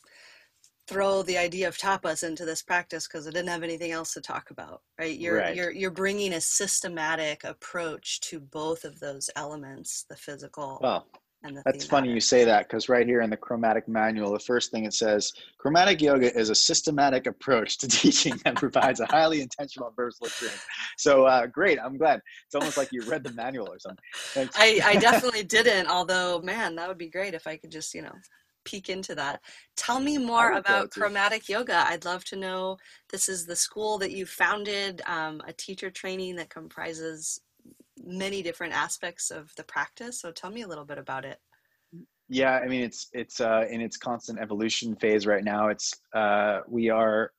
throw the idea of tapas into this practice because I didn't have anything else to talk about, right? You're right. you're you're bringing a systematic approach to both of those elements, the physical. Well, and the that's funny you say that because right here in the chromatic manual, the first thing it says, chromatic yoga is a systematic approach to teaching that provides a highly intentional versatile experience. So uh, great, I'm glad. It's almost like you read the manual or something. I, I definitely didn't, although man, that would be great if I could just you know peek into that. Tell me more about chromatic yoga. I'd love to know. This is the school that you founded, um, a teacher training that comprises many different aspects of the practice. So tell me a little bit about it. Yeah, I mean it's it's uh, in its constant evolution phase right now. It's uh, we are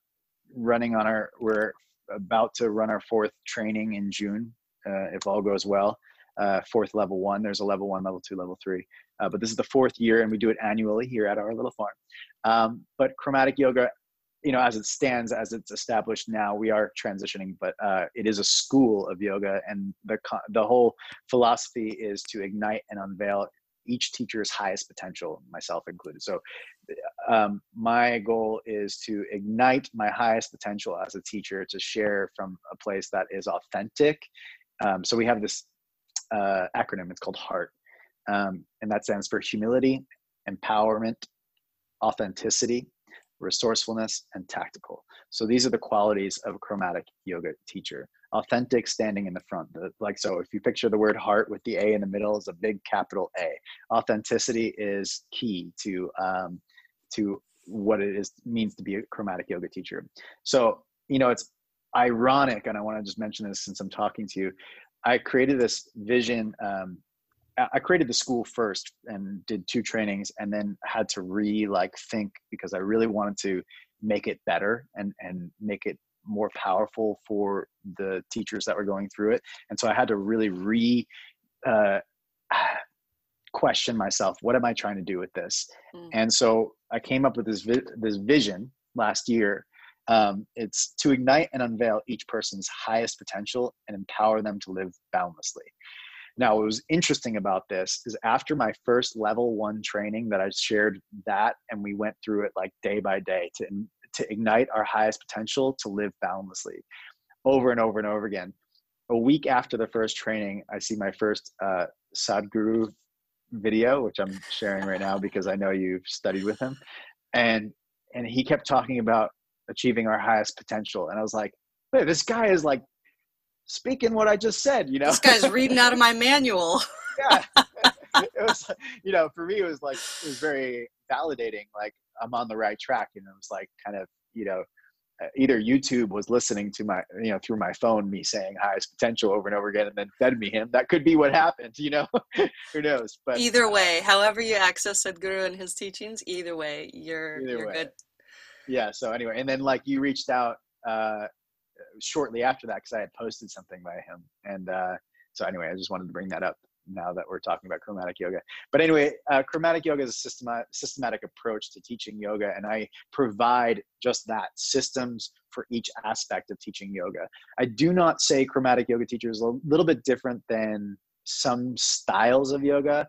running on our we're about to run our fourth training in June uh, if all goes well uh, fourth level one. There's a level one, level two, level three. Uh, but this is the fourth year, and we do it annually here at our little farm. Um, but chromatic yoga, you know, as it stands, as it's established now, we are transitioning. But uh, it is a school of yoga, and the the whole philosophy is to ignite and unveil each teacher's highest potential, myself included. So, um, my goal is to ignite my highest potential as a teacher to share from a place that is authentic. Um, so we have this uh, acronym. It's called HEART, um, and that stands for humility, empowerment, authenticity, resourcefulness, and tactical. So these are the qualities of a chromatic yoga teacher. Authentic, standing in the front. Like so, if you picture the word heart with the A in the middle, is a big capital A. Authenticity is key to um, to what it is means to be a chromatic yoga teacher. So you know, it's ironic, and I want to just mention this since I'm talking to you. I created this vision. Um, I created the school first and did two trainings, and then had to re like think because I really wanted to make it better and and make it more powerful for the teachers that were going through it. And so i had to really re uh, question myself what am i trying to do with this? Mm. and so i came up with this vi- this vision last year. Um, it's to ignite and unveil each person's highest potential and empower them to live boundlessly now what was interesting about this is after my first level one training that i shared that and we went through it like day by day to to ignite our highest potential to live boundlessly over and over and over again. A week after the first training i see my first uh, sadhguru video, which I'm sharing right now because I know you've studied with him, and and he kept talking about achieving our highest potential, and I was like, hey, this guy is like speaking what I just said, you know. This guy's reading out of my manual. yeah, it was you know for me it was like it was very validating, like I'm on the right track, and it was like kind of you know uh, either YouTube was listening to my, you know, through my phone, me saying highest potential over and over again, and then fed me him. That could be what happened, you know. Who knows? But either way, however you access Sadhguru and his teachings, either way, you're either you're way. good. Yeah. So anyway, and then like you reached out uh, shortly after that because I had posted something by him, and uh, so anyway, I just wanted to bring that up now that we're talking about chromatic yoga. But anyway, uh, chromatic yoga is a systematic, systematic approach to teaching yoga, and I provide just that systems for each aspect of teaching yoga. I do not say chromatic yoga teacher is a little bit different than some styles of yoga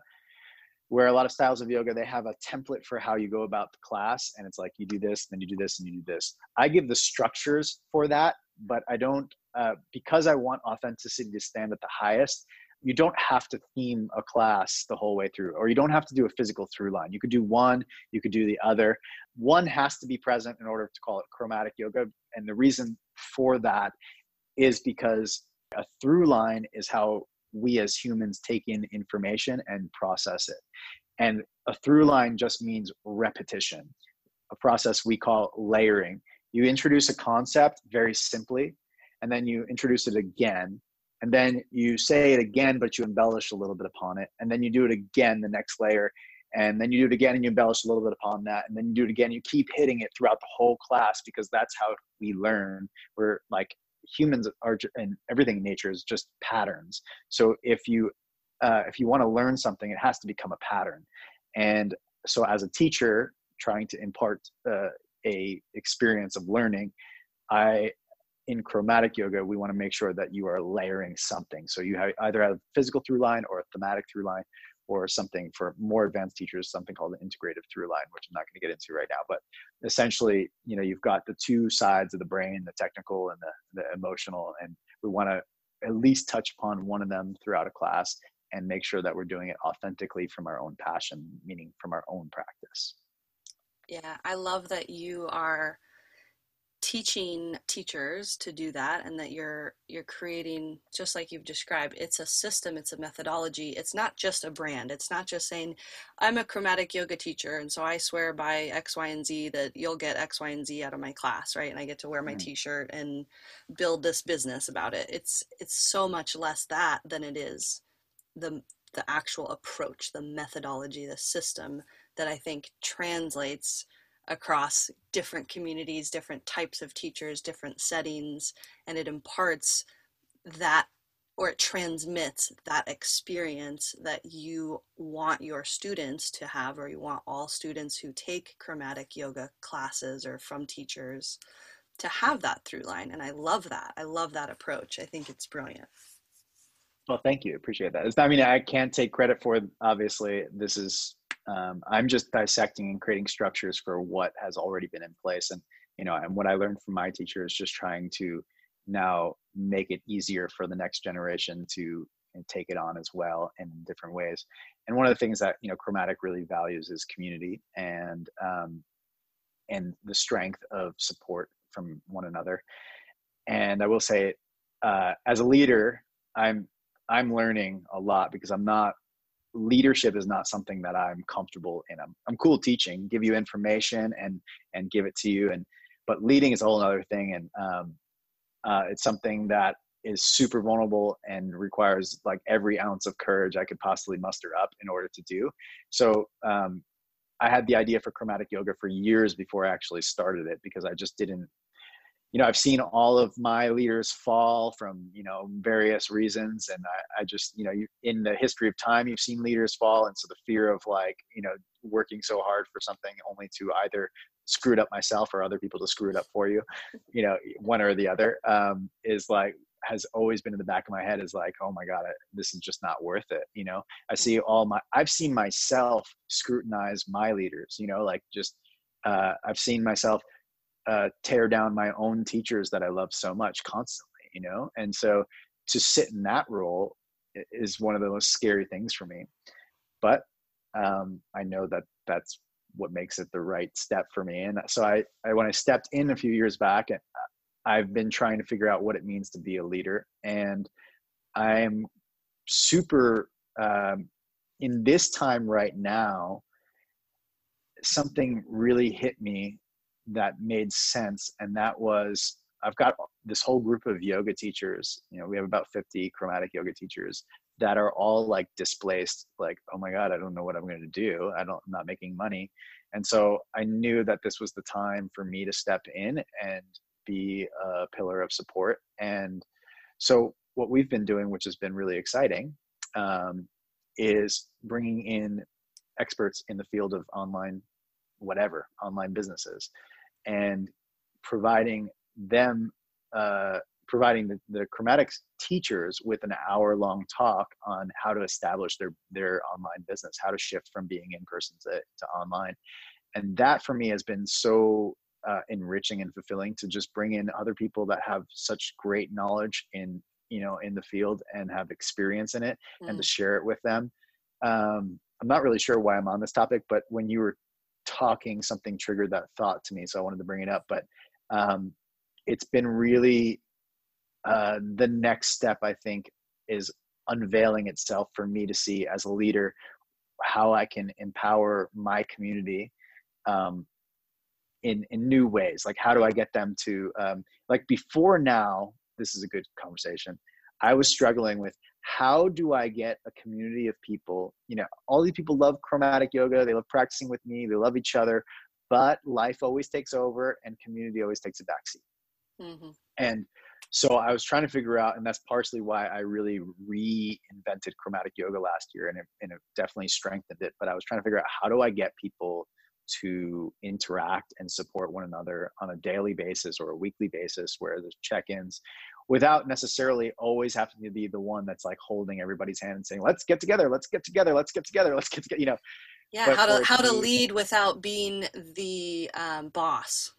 where a lot of styles of yoga they have a template for how you go about the class and it's like you do this then you do this and you do this. I give the structures for that but i don't uh, because i want authenticity to stand at the highest you don't have to theme a class the whole way through or you don't have to do a physical through line. You could do one you could do the other. One has to be present in order to call it chromatic yoga and the reason for that is because a through line is how we as humans take in information and process it. And a through line just means repetition a process we call layering. You introduce a concept very simply and then you introduce it again and then you say it again but you embellish a little bit upon it and then you do it again the next layer and then you do it again and you embellish a little bit upon that and then you do it again. You keep hitting it throughout the whole class because that's how we learn. We're like humans are and everything in nature is just patterns so if you uh, if you want to learn something it has to become a pattern and so as a teacher trying to impart uh, a experience of learning i in chromatic yoga, we want to make sure that you are layering something. So you have either have a physical through line or a thematic through line or something for more advanced teachers, something called an integrative through line, which I'm not going to get into right now. But essentially, you know, you've got the two sides of the brain, the technical and the, the emotional, and we want to at least touch upon one of them throughout a class and make sure that we're doing it authentically from our own passion, meaning from our own practice. Yeah, I love that you are teaching teachers to do that and that you're you're creating just like you've described it's a system it's a methodology it's not just a brand. It's not just saying i'm a chromatic yoga teacher and so i swear by x y and z that you'll get x y and z out of my class right? And i get to wear my mm. t-shirt and build this business about it. It's it's so much less that than it is the the actual approach the methodology the system that i think translates across different communities, different types of teachers, different settings, and it imparts that or it transmits that experience that you want your students to have, or you want all students who take chromatic yoga classes or from teachers to have that through line. And I love that. I love that approach. I think it's brilliant. Well, thank you. Appreciate that. It's, I mean, I can't take credit for. Obviously, this is um, i'm just dissecting and creating structures for what has already been in place and you know and what i learned from my teacher is just trying to now make it easier for the next generation to take it on as well in different ways. And one of the things that you know chromatic really values is community and um, and the strength of support from one another. And i will say uh, as a leader i'm i'm learning a lot because i'm not leadership is not something that I'm comfortable in. I'm, I'm cool teaching, give you information and and give it to you, and but leading is a whole other thing, and um, uh, it's something that is super vulnerable and requires like every ounce of courage I could possibly muster up in order to do. So um, I had the idea for chromatic yoga for years before I actually started it because I just didn't you know i've seen all of my leaders fall from you know various reasons and i, I just you know you, in the history of time you've seen leaders fall and so the fear of like you know working so hard for something only to either screw it up myself or other people to screw it up for you you know one or the other um, is like has always been in the back of my head is like oh my god this is just not worth it you know? I see all my i've seen myself scrutinize my leaders you know like just uh, i've seen myself uh, tear down my own teachers that i love so much constantly you know? And so to sit in that role is one of the most scary things for me. But um, i know that that's what makes it the right step for me. And so I, I when i stepped in a few years back I've been trying to figure out what it means to be a leader. And I'm super, um, in this time right now, something really hit me that made sense. And that was I've got this whole group of yoga teachers. You know, we have about 50 chromatic yoga teachers that are all like displaced, like, oh my God, I don't know what I'm going to do. I don't, I'm not making money. And so I knew that this was the time for me to step in and be a pillar of support. And so, what we've been doing, which has been really exciting, um, is bringing in experts in the field of online, whatever, online businesses, and providing them, uh, providing the, the chromatics teachers with an hour long talk on how to establish their, their online business, how to shift from being in person to, to online. And that for me has been so uh, enriching and fulfilling to just bring in other people that have such great knowledge in you know in the field and have experience in it mm. and to mm. share it with them um, i'm not really sure why i'm on this topic but when you were talking something triggered that thought to me so i wanted to bring it up but um, it's been really uh, the next step i think is unveiling itself for me to see as a leader how i can empower my community um, in in new ways. Like how do i get them to um, like before now this is a good conversation i was struggling with how do i get a community of people you know all these people love chromatic yoga they love practicing with me they love each other but life always takes over and community always takes a backseat mm-hmm. and so i was trying to figure out and that's partially why i really reinvented chromatic yoga last year and it, and it definitely strengthened it but i was trying to figure out how do i get people to interact and support one another on a daily basis or a weekly basis where there's check-ins without necessarily always having to be the one that's like holding everybody's hand and saying let's get together let's get together let's get together let's get together you know? Yeah how to how to lead without being the um, boss.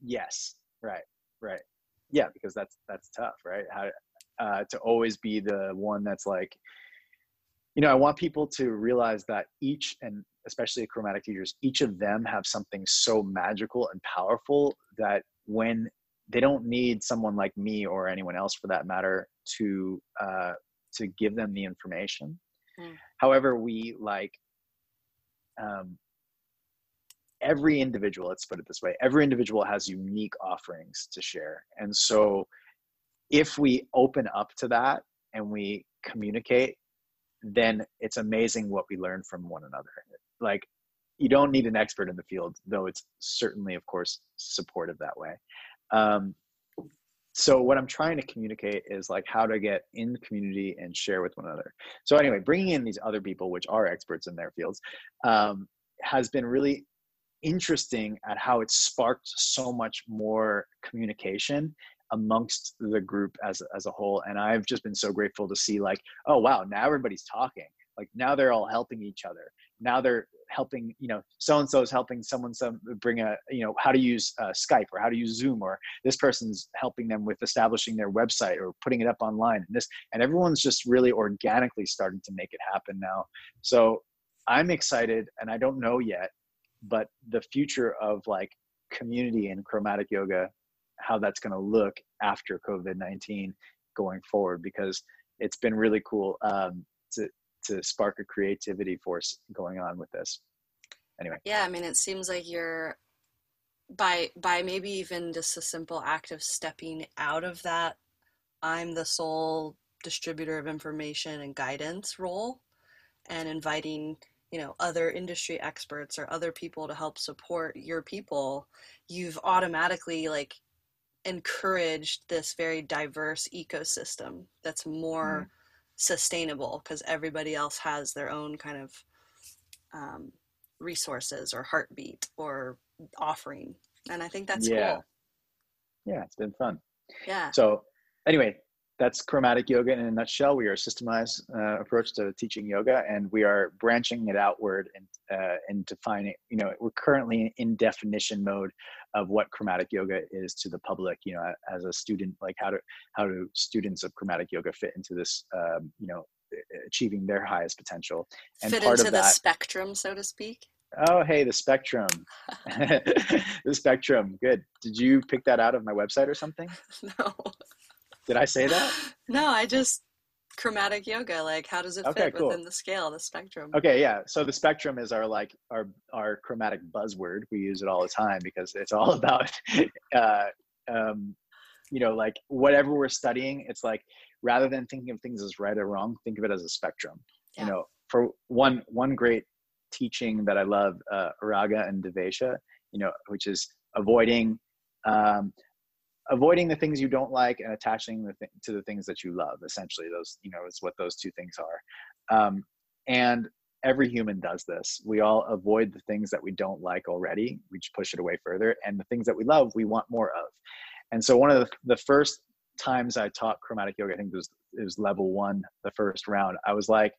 Yes right right. Yeah because that's that's tough right? How uh, to always be the one that's like you know i want people to realize that each and especially chromatic teachers, each of them have something so magical and powerful that when they don't need someone like me or anyone else for that matter to uh, to give them the information. Mm. However, we like um, every individual. Let's put it this way: every individual has unique offerings to share, and so if we open up to that and we communicate then it's amazing what we learn from one another like you don't need an expert in the field though it's certainly of course supportive that way. Um, so what i'm trying to communicate is like how to get in the community and share with one another. So anyway bringing in these other people which are experts in their fields um, has been really interesting at how it sparked so much more communication amongst the group as, as a whole. And i've just been so grateful to see like oh wow now everybody's talking. Like now they're all helping each other. Now they're helping you know so and so is helping someone some bring a you know how to use uh, skype or how to use zoom or this person's helping them with establishing their website or putting it up online and this and everyone's just really organically starting to make it happen now. So i'm excited and i don't know yet but the future of like community and chromatic yoga how that's going to look after covid-19 going forward because it's been really cool um, to to spark a creativity force going on with this anyway yeah i mean it seems like you're by by maybe even just a simple act of stepping out of that i'm the sole distributor of information and guidance role and inviting you know other industry experts or other people to help support your people you've automatically like encouraged this very diverse ecosystem that's more mm. Sustainable because everybody else has their own kind of um, resources or heartbeat or offering and i think that's yeah. cool. Yeah it's been fun. Yeah. So anyway that's chromatic yoga in a nutshell. We are a systemized uh, approach to teaching yoga, and we are branching it outward and uh, and defining. You know, we're currently in definition mode of what chromatic yoga is to the public. You know, as a student, like how do how do students of chromatic yoga fit into this? Um, you know, achieving their highest potential. And fit part into of the that, spectrum, so to speak. Oh, hey, the spectrum. the spectrum. Good. Did you pick that out of my website or something? No. Did I say that? no, I just chromatic yoga. Like, how does it okay, fit cool. within the scale, the spectrum? Okay, yeah. So the spectrum is our like our our chromatic buzzword. We use it all the time because it's all about, uh, um, you know, like whatever we're studying. It's like rather than thinking of things as right or wrong, think of it as a spectrum. Yeah. You know, for one one great teaching that I love, uh, Raga and Dvesha, you know, which is avoiding um, avoiding the things you don't like and attaching the th- to the things that you love essentially those you know is what those two things are. Um, and every human does this. We all avoid the things that we don't like already. We just push it away further. And the things that we love we want more of. And so one of the, the first times i taught chromatic yoga i think it was, it was level one the first round i was like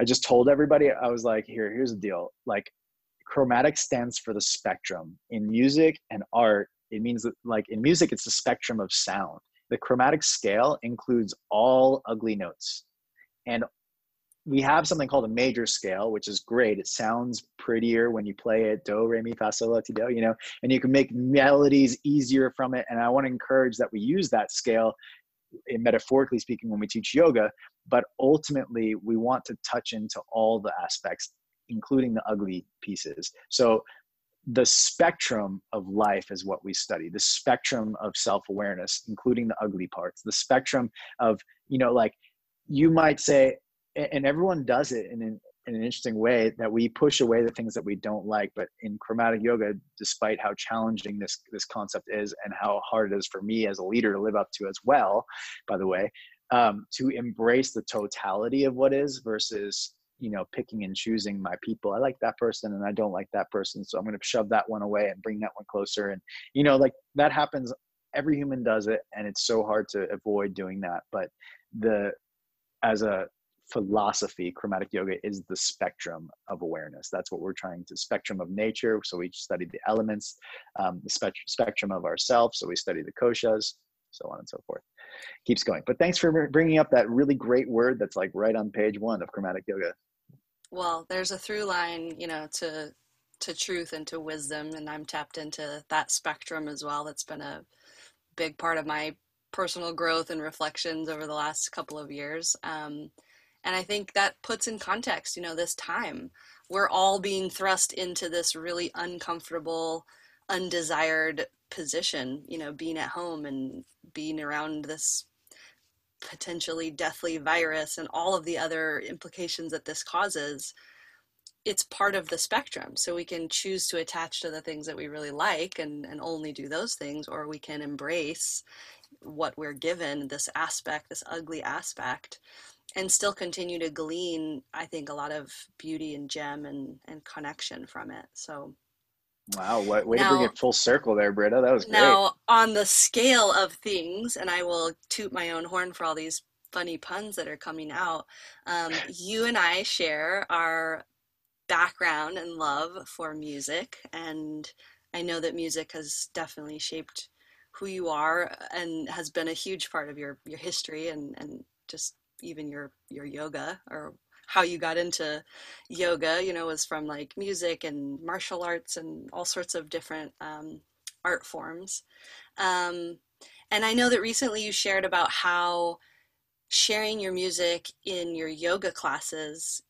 i just told everybody i was like here here's the deal. Like chromatic stands for the spectrum. In music and art it means that, like in music, it's the spectrum of sound. The chromatic scale includes all ugly notes. And we have something called a major scale, which is great. It sounds prettier when you play it, do, re, mi, fa, sol, la, ti, do, you know, and you can make melodies easier from it. And I want to encourage that we use that scale, in metaphorically speaking, when we teach yoga. But ultimately, we want to touch into all the aspects, including the ugly pieces. So the spectrum of life is what we study the spectrum of self-awareness including the ugly parts the spectrum of you know like you might say and everyone does it in an, in an interesting way that we push away the things that we don't like but in chromatic yoga despite how challenging this this concept is and how hard it is for me as a leader to live up to as well by the way um, to embrace the totality of what is versus you know picking and choosing my people i like that person and i don't like that person so i'm going to shove that one away and bring that one closer and you know like that happens every human does it and it's so hard to avoid doing that but the as a philosophy chromatic yoga is the spectrum of awareness that's what we're trying to spectrum of nature so we study the elements um, the spe- spectrum of ourselves so we study the koshas so on and so forth keeps going. But thanks for bringing up that really great word that's like right on page one of chromatic yoga. Well, there's a through line, you know, to to truth and to wisdom, and I'm tapped into that spectrum as well. That's been a big part of my personal growth and reflections over the last couple of years. Um, and I think that puts in context, you know, this time we're all being thrust into this really uncomfortable, undesired position, you know, being at home and being around this potentially deathly virus and all of the other implications that this causes, it's part of the spectrum. So we can choose to attach to the things that we really like and, and only do those things, or we can embrace what we're given, this aspect, this ugly aspect, and still continue to glean, I think, a lot of beauty and gem and, and connection from it. So Wow, what way now, to bring it full circle there, Britta. That was great. Now, on the scale of things, and I will toot my own horn for all these funny puns that are coming out, um, you and I share our background and love for music. And I know that music has definitely shaped who you are and has been a huge part of your, your history and, and just even your, your yoga or how you got into yoga, you know, was from like music and martial arts and all sorts of different um, art forms. Um, and I know that recently you shared about how sharing your music in your yoga classes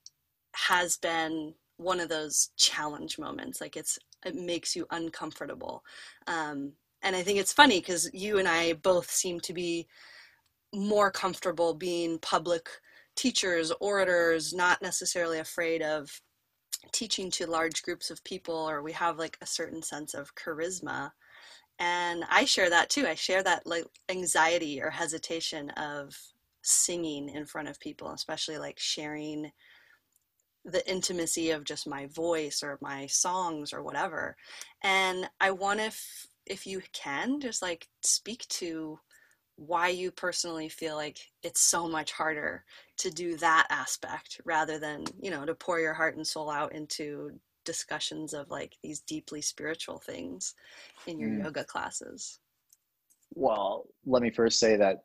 has been one of those challenge moments. Like it's it makes you uncomfortable. Um, and I think it's funny because you and I both seem to be more comfortable being public teachers, orators, not necessarily afraid of teaching to large groups of people, or we have like a certain sense of charisma. and I share that too. I share that like anxiety or hesitation of singing in front of people, especially like sharing the intimacy of just my voice or my songs or whatever. And I want if if you can just like speak to why you personally feel like it's so much harder to do that aspect rather than, you know, to pour your heart and soul out into discussions of like these deeply spiritual things in your mm. yoga classes. Well, let me first say that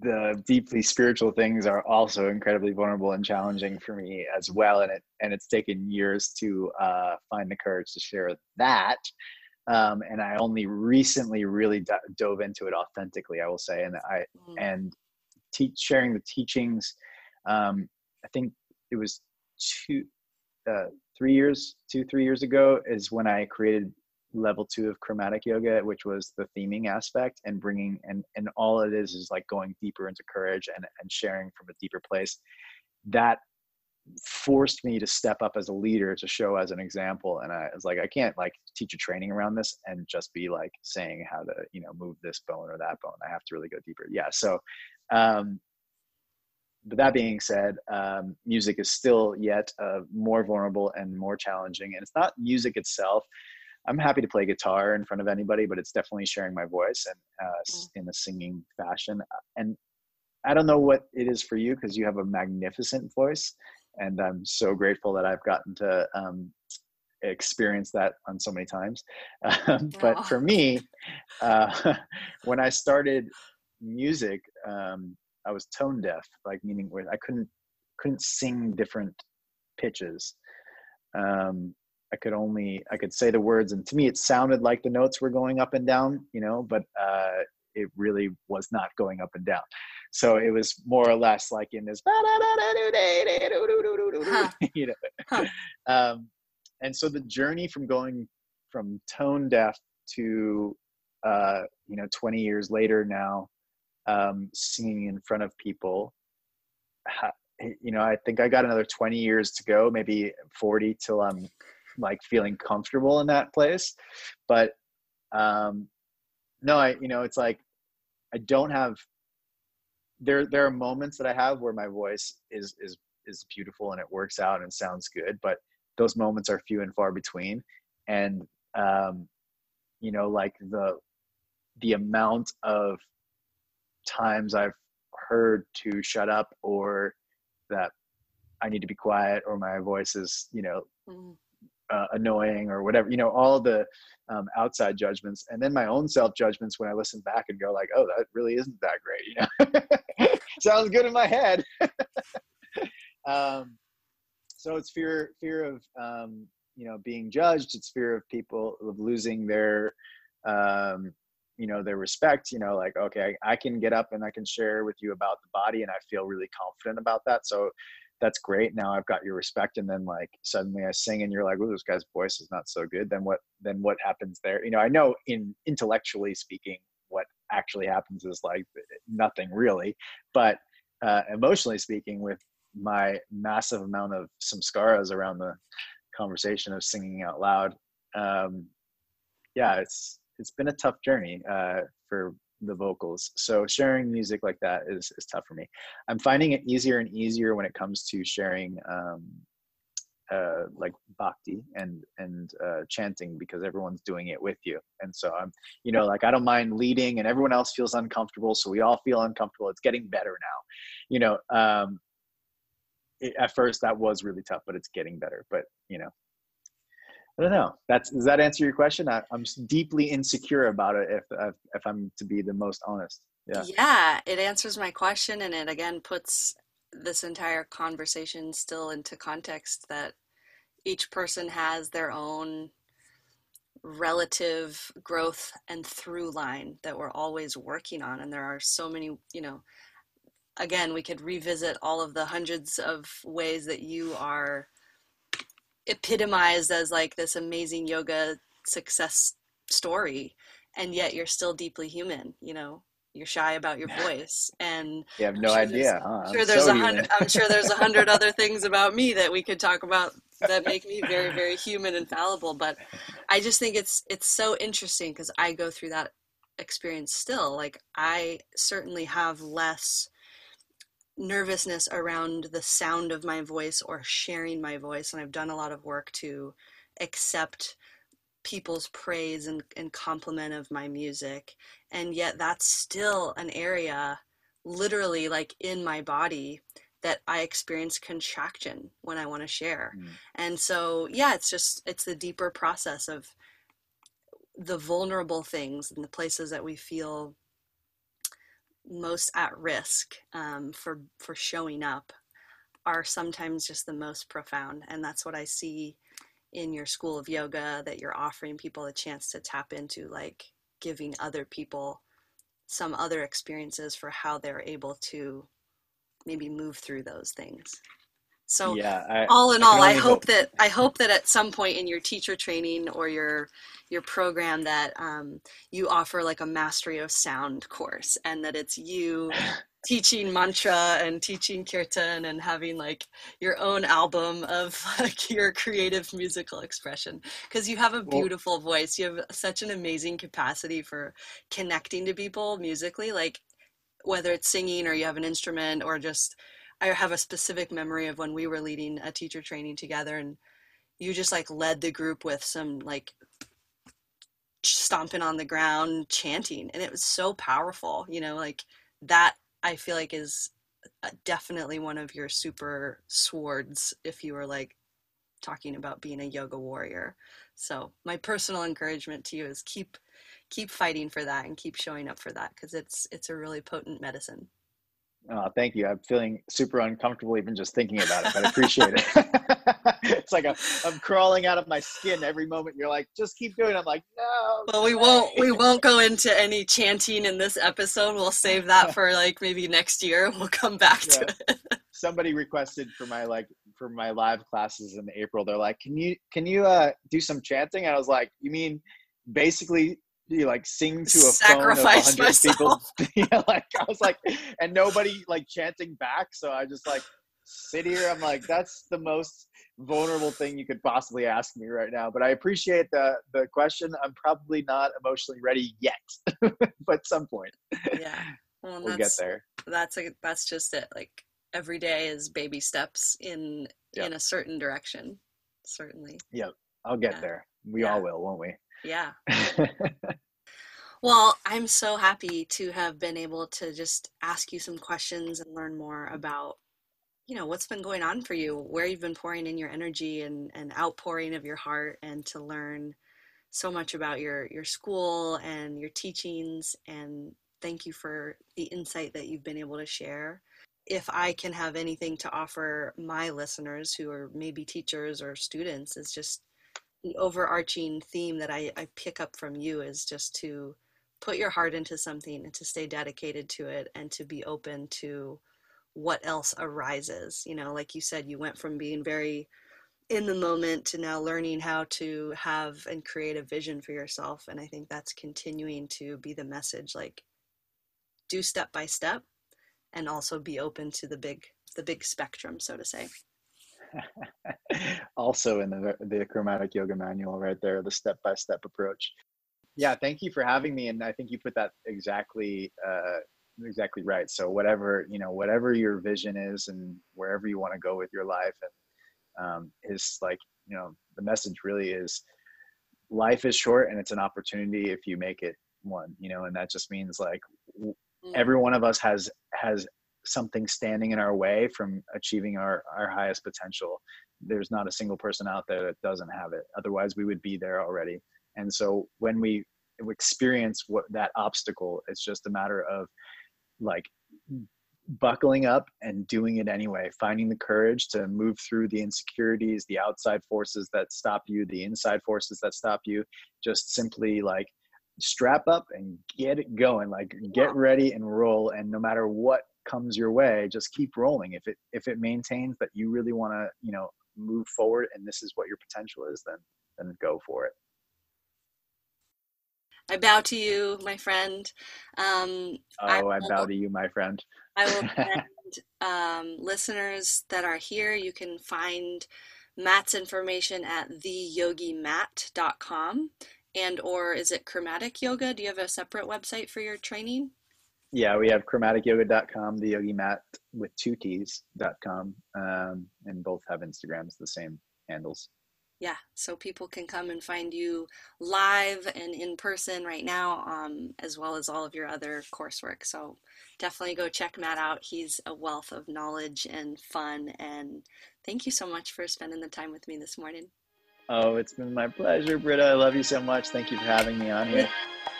the deeply spiritual things are also incredibly vulnerable and challenging for me as well and it and it's taken years to uh, find the courage to share that um, and i only recently really d- dove into it authentically i will say and i mm. and teach sharing the teachings um, i think it was two uh, three years two three years ago is when i created level two of chromatic yoga which was the theming aspect and bringing and and all it is is like going deeper into courage and and sharing from a deeper place that forced me to step up as a leader to show as an example and i was like i can't like teach a training around this and just be like saying how to you know move this bone or that bone i have to really go deeper yeah so um but that being said, um, music is still yet uh, more vulnerable and more challenging. And it's not music itself. I'm happy to play guitar in front of anybody, but it's definitely sharing my voice and uh, mm. in a singing fashion. And I don't know what it is for you because you have a magnificent voice, and I'm so grateful that I've gotten to um, experience that on so many times. Um, but for me, uh, when I started music, um, I was tone deaf, like meaning where I couldn't couldn't sing different pitches. Um, I could only I could say the words, and to me, it sounded like the notes were going up and down, you know, but uh, it really was not going up and down. So it was more or less like in this, you know. Um, and so the journey from going from tone deaf to uh, you know 20 years later now um, singing in front of people you know i think i got another 20 years to go maybe 40 till i'm like feeling comfortable in that place but um no i you know it's like i don't have there there are moments that i have where my voice is is is beautiful and it works out and sounds good but those moments are few and far between. And um you know like the the amount of times i've heard to shut up or that i need to be quiet or my voice is you know mm uh, annoying or whatever you know all the um, outside judgments. And then my own self judgments when i listen back and go like oh that really isn't that great you know? Sounds good in my head. Um, so it's fear fear of um, you know being judged. It's fear of people of losing their um, you know their respect you know like okay I, I can get up and i can share with you about the body and i feel really confident about that. So that's great. Now I've got your respect. And then like suddenly I sing and you're like, oh, this guy's voice is not so good. Then what, then what happens there? You know, I know in intellectually speaking, what actually happens is like nothing really, but uh, emotionally speaking with my massive amount of samskaras around the conversation of singing out loud. Um, yeah, it's, it's been a tough journey uh, for the vocals. So sharing music like that is, is tough for me. I'm finding it easier and easier when it comes to sharing um, uh, like bhakti and and uh, chanting because everyone's doing it with you. And so I'm, you know, like I don't mind leading, and everyone else feels uncomfortable, so we all feel uncomfortable. It's getting better now, you know. Um, it, at first that was really tough, but it's getting better. But you know, I don't know. That's does that answer your question? I, am deeply insecure about it. If, if if I'm to be the most honest. Yeah. Yeah, it answers my question, and it again puts this entire conversation still into context that each person has their own relative growth and through line that we're always working on and there are so many you know again we could revisit all of the hundreds of ways that you are epitomized as like this amazing yoga success story and yet you're still deeply human you know? You're shy about your voice and you have no sure idea huh? i'm sure there's so a hundred i'm sure there's a hundred other things about me that we could talk about that make me very very human and fallible but i just think it's it's so interesting because i go through that experience still. Like i certainly have less nervousness around the sound of my voice or sharing my voice and i've done a lot of work to accept people's praise and, and compliment of my music and yet that's still an area literally like in my body that I experience contraction when I want to share. Mm. And so, yeah, it's just, it's the deeper process of the vulnerable things and the places that we feel most at risk um, for, for showing up are sometimes just the most profound. And that's what I see in your school of yoga that you're offering people a chance to tap into, like giving other people some other experiences for how they're able to maybe move through those things. So yeah, I, all in all, I, I hope that I hope that at some point in your teacher training or your your program that um, you offer like a mastery of sound course, and that it's you teaching mantra and teaching kirtan and having like your own album of like your creative musical expression because you have a beautiful well, voice. You have such an amazing capacity for connecting to people musically. Like whether it's singing or you have an instrument or just I have a specific memory of when we were leading a teacher training together and you just like led the group with some like stomping on the ground chanting and it was so powerful you know like that i feel like is uh, definitely one of your super swords if you were like talking about being a yoga warrior so my personal encouragement to you is keep keep fighting for that and keep showing up for that because it's it's a really potent medicine. Oh, thank you. I'm feeling super uncomfortable even just thinking about it, but I appreciate it. it's like a, I'm crawling out of my skin every moment. You're like, just keep doing. It. I'm like, no. Well, we won't. We won't go into any chanting in this episode. We'll save that for like maybe next year. We'll come back yeah. to it. Somebody requested for my like for my live classes in April. They're like, can you can you uh do some chanting? And I was like, you mean basically you like sing to a Sacrifice phone of 100 people. Yeah like i was like and nobody like chanting back so i just like sit here. I'm like that's the most vulnerable thing you could possibly ask me right now. But i appreciate the the question. I'm probably not emotionally ready yet but some point. Yeah. Well, we'll get there. that's a that's just it. Like every day is baby steps in yep. in a certain direction certainly. Yep. I'll get yeah. there. We yeah. all will won't we yeah. well, I'm so happy to have been able to just ask you some questions and learn more about you know what's been going on for you where you've been pouring in your energy and, and outpouring of your heart and to learn so much about your your school and your teachings and thank you for the insight that you've been able to share if i can have anything to offer my listeners who are maybe teachers or students is just the overarching theme that I, I pick up from you is just to put your heart into something and to stay dedicated to it and to be open to what else arises. You know, like you said, you went from being very in the moment to now learning how to have and create a vision for yourself. And I think that's continuing to be the message like do step by step and also be open to the big the big spectrum so to say also in the the chromatic yoga manual right there the step by step approach yeah thank you for having me and i think you put that exactly uh, exactly right so whatever you know whatever your vision is and wherever you want to go with your life and um, is like you know the message really is life is short and it's an opportunity if you make it one you know and that just means like mm. every one of us has has something standing in our way from achieving our, our highest potential. There's not a single person out there that doesn't have it. Otherwise, we would be there already. And so when we experience what that obstacle, it's just a matter of like buckling up and doing it anyway, finding the courage to move through the insecurities, the outside forces that stop you, the inside forces that stop you, just simply like strap up and get it going like get ready and roll and no matter what comes your way just keep rolling if it if it maintains that you really want to you know move forward and this is what your potential is then then go for it I bow to you, my friend. Um, oh, I, will, I, bow to you, my friend. I will send um, listeners that are here. You can find Matt's information at theyogimatt.com and or is it chromatic yoga? Do you have a separate website for your training? Yeah, we have chromaticyoga.com, the yogi mat with two T's.com, um, and both have Instagrams, the same handles. Yeah so people can come and find you live and in person right now um, as well as all of your other coursework. So definitely go check matt out. He's a wealth of knowledge and fun and thank you so much for spending the time with me this morning. Oh it's been my pleasure britta. I love you so much. Thank you for having me on here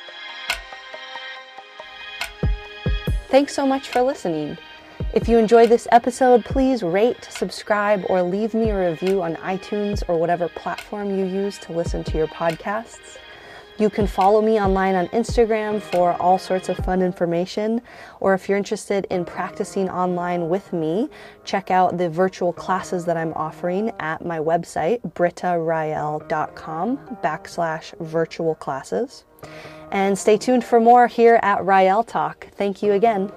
thanks so much for listening if you enjoyed this episode, please rate, subscribe, or leave me a review on iTunes or whatever platform you use to listen to your podcasts. You can follow me online on Instagram for all sorts of fun information. Or if you're interested in practicing online with me, check out the virtual classes that I'm offering at my website, brittarael.com backslash virtual classes. And stay tuned for more here at Rael Talk. Thank you again.